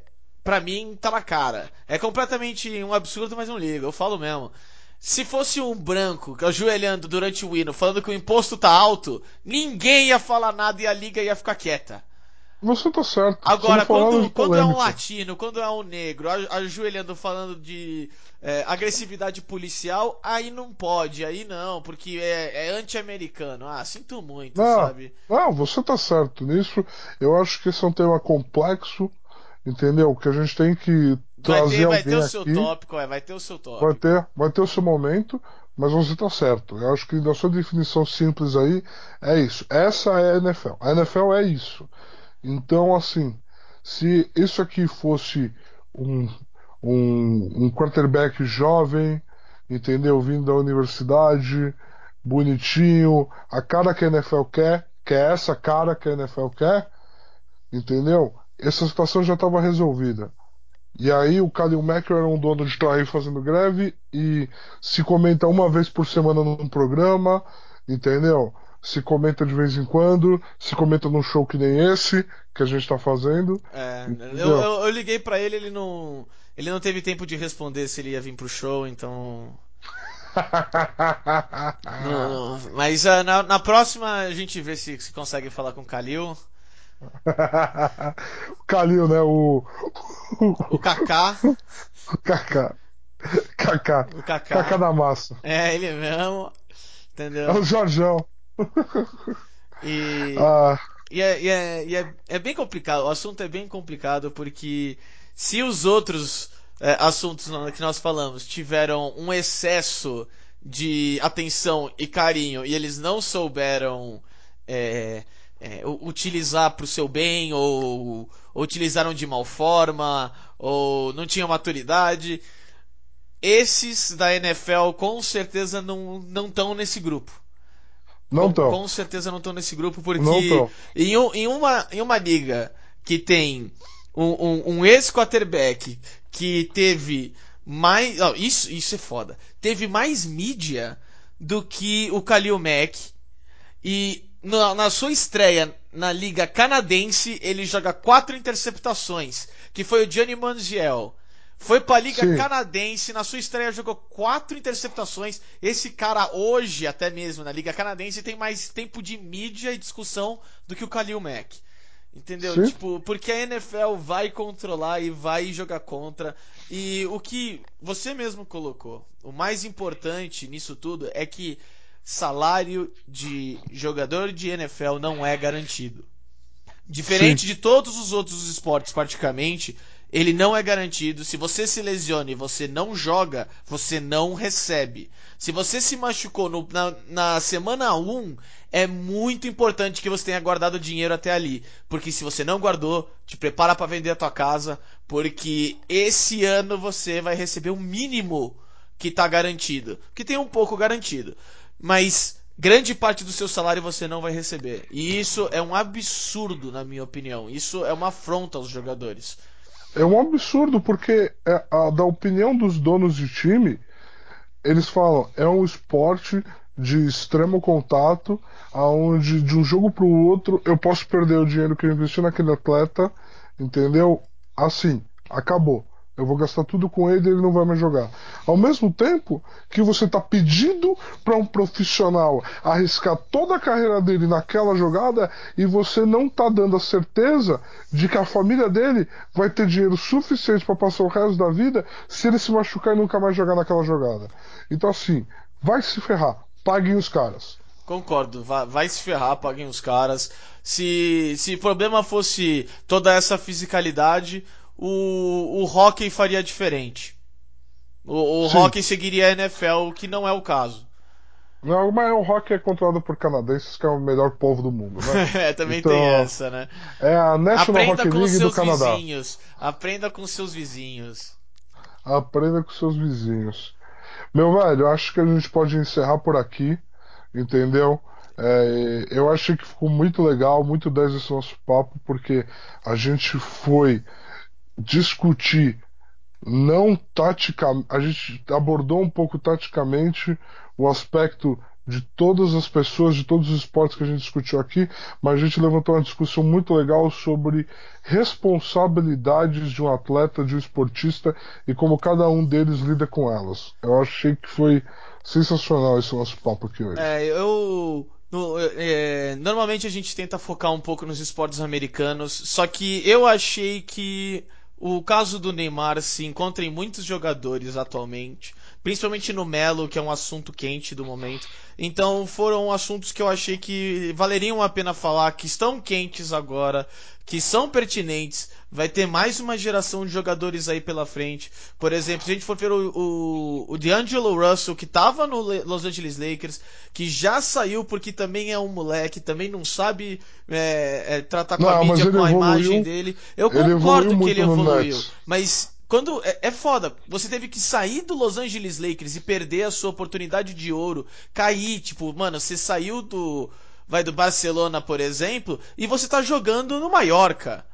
pra mim, tá na cara. É completamente um absurdo, mas não ligo, eu falo mesmo. Se fosse um branco ajoelhando durante o hino falando que o imposto tá alto, ninguém ia falar nada e a liga ia ficar quieta. Você tá certo. Agora, quando, quando é um latino, quando é um negro, ajoelhando falando de é, agressividade policial, aí não pode, aí não, porque é, é anti-americano. Ah, sinto muito, não, sabe? Não, você tá certo nisso. Eu acho que esse é um tema complexo entendeu? Que a gente tem que trazer vai ter, vai ter o seu aqui, tópico, é, vai ter o seu tópico. Vai ter, vai ter o seu momento, mas você está certo. Eu acho que na sua definição simples aí é isso. Essa é a NFL. A NFL é isso. Então, assim, se isso aqui fosse um, um, um quarterback jovem, entendeu? Vindo da universidade, bonitinho, a cara que a NFL quer, que é essa cara que a NFL quer, entendeu? Essa situação já estava resolvida. E aí o Kalil Macker era um dono de aí fazendo greve e se comenta uma vez por semana num programa, entendeu? Se comenta de vez em quando, se comenta num show que nem esse que a gente está fazendo. É, eu, eu, eu, liguei para ele, ele não, ele não teve tempo de responder se ele ia vir pro show, então. não, não. Mas uh, na, na, próxima a gente vê se, se consegue falar com o Kalil. O Calil, né? O. O Kaká. O Kaká. Kaká. O Kaká. Kaká da massa. É, ele mesmo. Entendeu? É o Jorjão. E. Ah. E, é, e, é, e é, é, bem complicado, o assunto é bem complicado porque se os outros é, assuntos que nós falamos tiveram um excesso de atenção e carinho e eles não souberam é, é, utilizar para o seu bem ou, ou, utilizaram de mal forma ou não tinham maturidade. Esses da NFL com certeza não não estão nesse grupo. Não estão. Com, com, certeza não estão nesse grupo porque em, em, uma, em uma liga que tem um, um, um ex-quarterback que teve mais. Oh, isso, isso é foda. Teve mais mídia do que o Khalil Mack. E na, na, sua estreia na Liga Canadense, ele joga quatro interceptações, que foi o Johnny Manziel. Foi pra Liga Sim. Canadense, na sua estreia jogou quatro interceptações. Esse cara hoje, até mesmo na Liga Canadense, tem mais tempo de mídia e discussão do que o Khalil Mack. Entendeu? Sim. Tipo, porque a NFL vai controlar e vai jogar contra. E o que você mesmo colocou, o mais importante nisso tudo é que salário de jogador de NFL não é garantido. Diferente Sim. de todos os outros esportes, praticamente, ele não é garantido. Se você se lesiona e você não joga, você não recebe. Se você se machucou no, na, na, semana 1, é muito importante que você tenha guardado dinheiro até ali. Porque se você não guardou, te prepara para vender a tua casa. Porque esse ano você vai receber o mínimo que está garantido. Que tem um pouco garantido mas grande parte do seu salário você não vai receber. E isso é um absurdo, na minha opinião. Isso é uma afronta aos jogadores. É um absurdo, porque é, a, da opinião dos donos de time, eles falam, é um esporte de extremo contato, aonde de um jogo para o outro eu posso perder o dinheiro que eu investi naquele atleta, entendeu? Assim, acabou. Eu vou gastar tudo com ele e ele não vai mais jogar. Ao mesmo tempo que você está pedindo para um profissional arriscar toda a carreira dele naquela jogada e você não está dando a certeza de que a família dele vai ter dinheiro suficiente para passar o resto da vida se ele se machucar e nunca mais jogar naquela jogada. Então, assim, vai se ferrar. Paguem os caras. Concordo, vai, vai, se ferrar, paguem os caras. Se, se o problema fosse toda essa fisicalidade, o, o hockey faria diferente. O, o hockey seguiria a NFL, que não é o caso. Não, mas o hockey é controlado por canadenses, que é o melhor povo do mundo, né? é, também então, tem essa, né? É a National Aprenda Hockey League do Canadá. Vizinhos. Aprenda com seus vizinhos. Aprenda com seus vizinhos. Meu velho, acho que a gente pode encerrar por aqui, entendeu? É, eu achei que ficou muito legal, muito 10 esse nosso papo, porque a gente foi discutir não taticamente, a gente abordou um pouco taticamente o aspecto de todas as pessoas, de todos os esportes que a gente discutiu aqui, mas a gente levantou uma discussão muito legal sobre responsabilidades de um atleta, de um esportista e como cada um deles lida com elas. Eu achei que foi sensacional esse nosso papo aqui hoje. É, eu no, é, normalmente a gente tenta focar um pouco nos esportes americanos, só que eu achei que o caso do Neymar se encontra em muitos jogadores atualmente, principalmente no Melo, que é um assunto quente do momento. Então foram assuntos que eu achei que valeriam a pena falar, que estão quentes agora, que são pertinentes. Vai ter mais uma geração de jogadores aí pela frente. Por exemplo, se a gente for ver o, o, o D'Angelo Russell, que estava no Los Angeles Lakers, que já saiu porque também é um moleque, também não sabe é, é, tratar com não, a mídia, com a evoluiu, imagem dele. Eu concordo que ele evoluiu, mas quando é, é, foda, você teve que sair do Los Angeles Lakers e perder a sua oportunidade de ouro, cair, tipo, mano, você saiu do vai do Barcelona, por exemplo, e você tá jogando no Mallorca.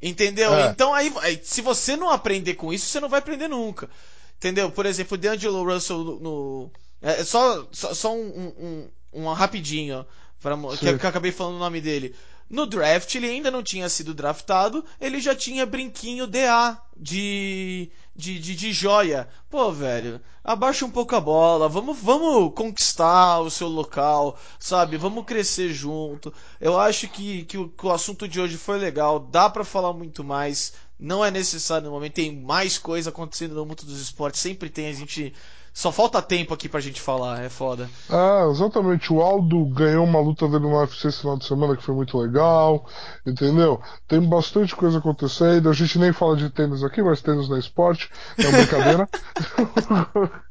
Entendeu? É. Então aí, se você não aprender com isso, você não vai aprender nunca. Entendeu? Por exemplo, o D'Angelo Russell no, no é, é só só, só um, um, um, rapidinho, pra, que, que eu acabei falando o nome dele. No draft, ele ainda não tinha sido draftado, ele já tinha brinquinho DA de, de, de, de joia. Pô, velho, abaixa um pouco a bola, vamos, vamos conquistar o seu local, sabe? Vamos crescer junto. Eu acho que, que, o, que o assunto de hoje foi legal, dá para falar muito mais, não é necessário no momento, tem mais coisa acontecendo no mundo dos esportes, sempre tem, a gente só falta tempo aqui pra gente falar, é foda. Ah, exatamente. O Aldo ganhou uma luta dele no UFC esse final de semana que foi muito legal, entendeu? Tem bastante coisa acontecendo. A gente nem fala de tênis aqui, mas tênis não é esporte, é uma brincadeira.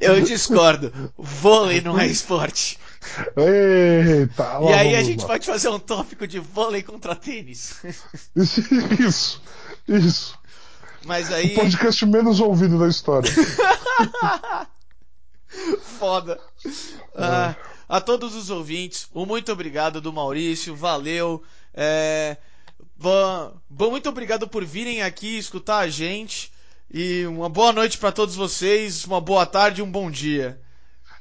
Eu discordo. Vôlei não é esporte. Eita, e aí a gente lá. pode fazer um tópico de vôlei contra tênis. Isso, isso. Mas aí. O podcast menos ouvido da história. Foda. Ah, a todos os ouvintes, um muito obrigado do Maurício, valeu. É, bom, bom, muito obrigado por virem aqui escutar a gente. E uma boa noite para todos vocês, uma boa tarde e um bom dia.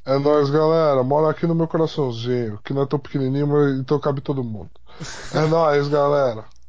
É nóis, galera. Mora aqui no meu coraçãozinho, que não é tão pequenininho, mas então cabe todo mundo. É nóis, galera.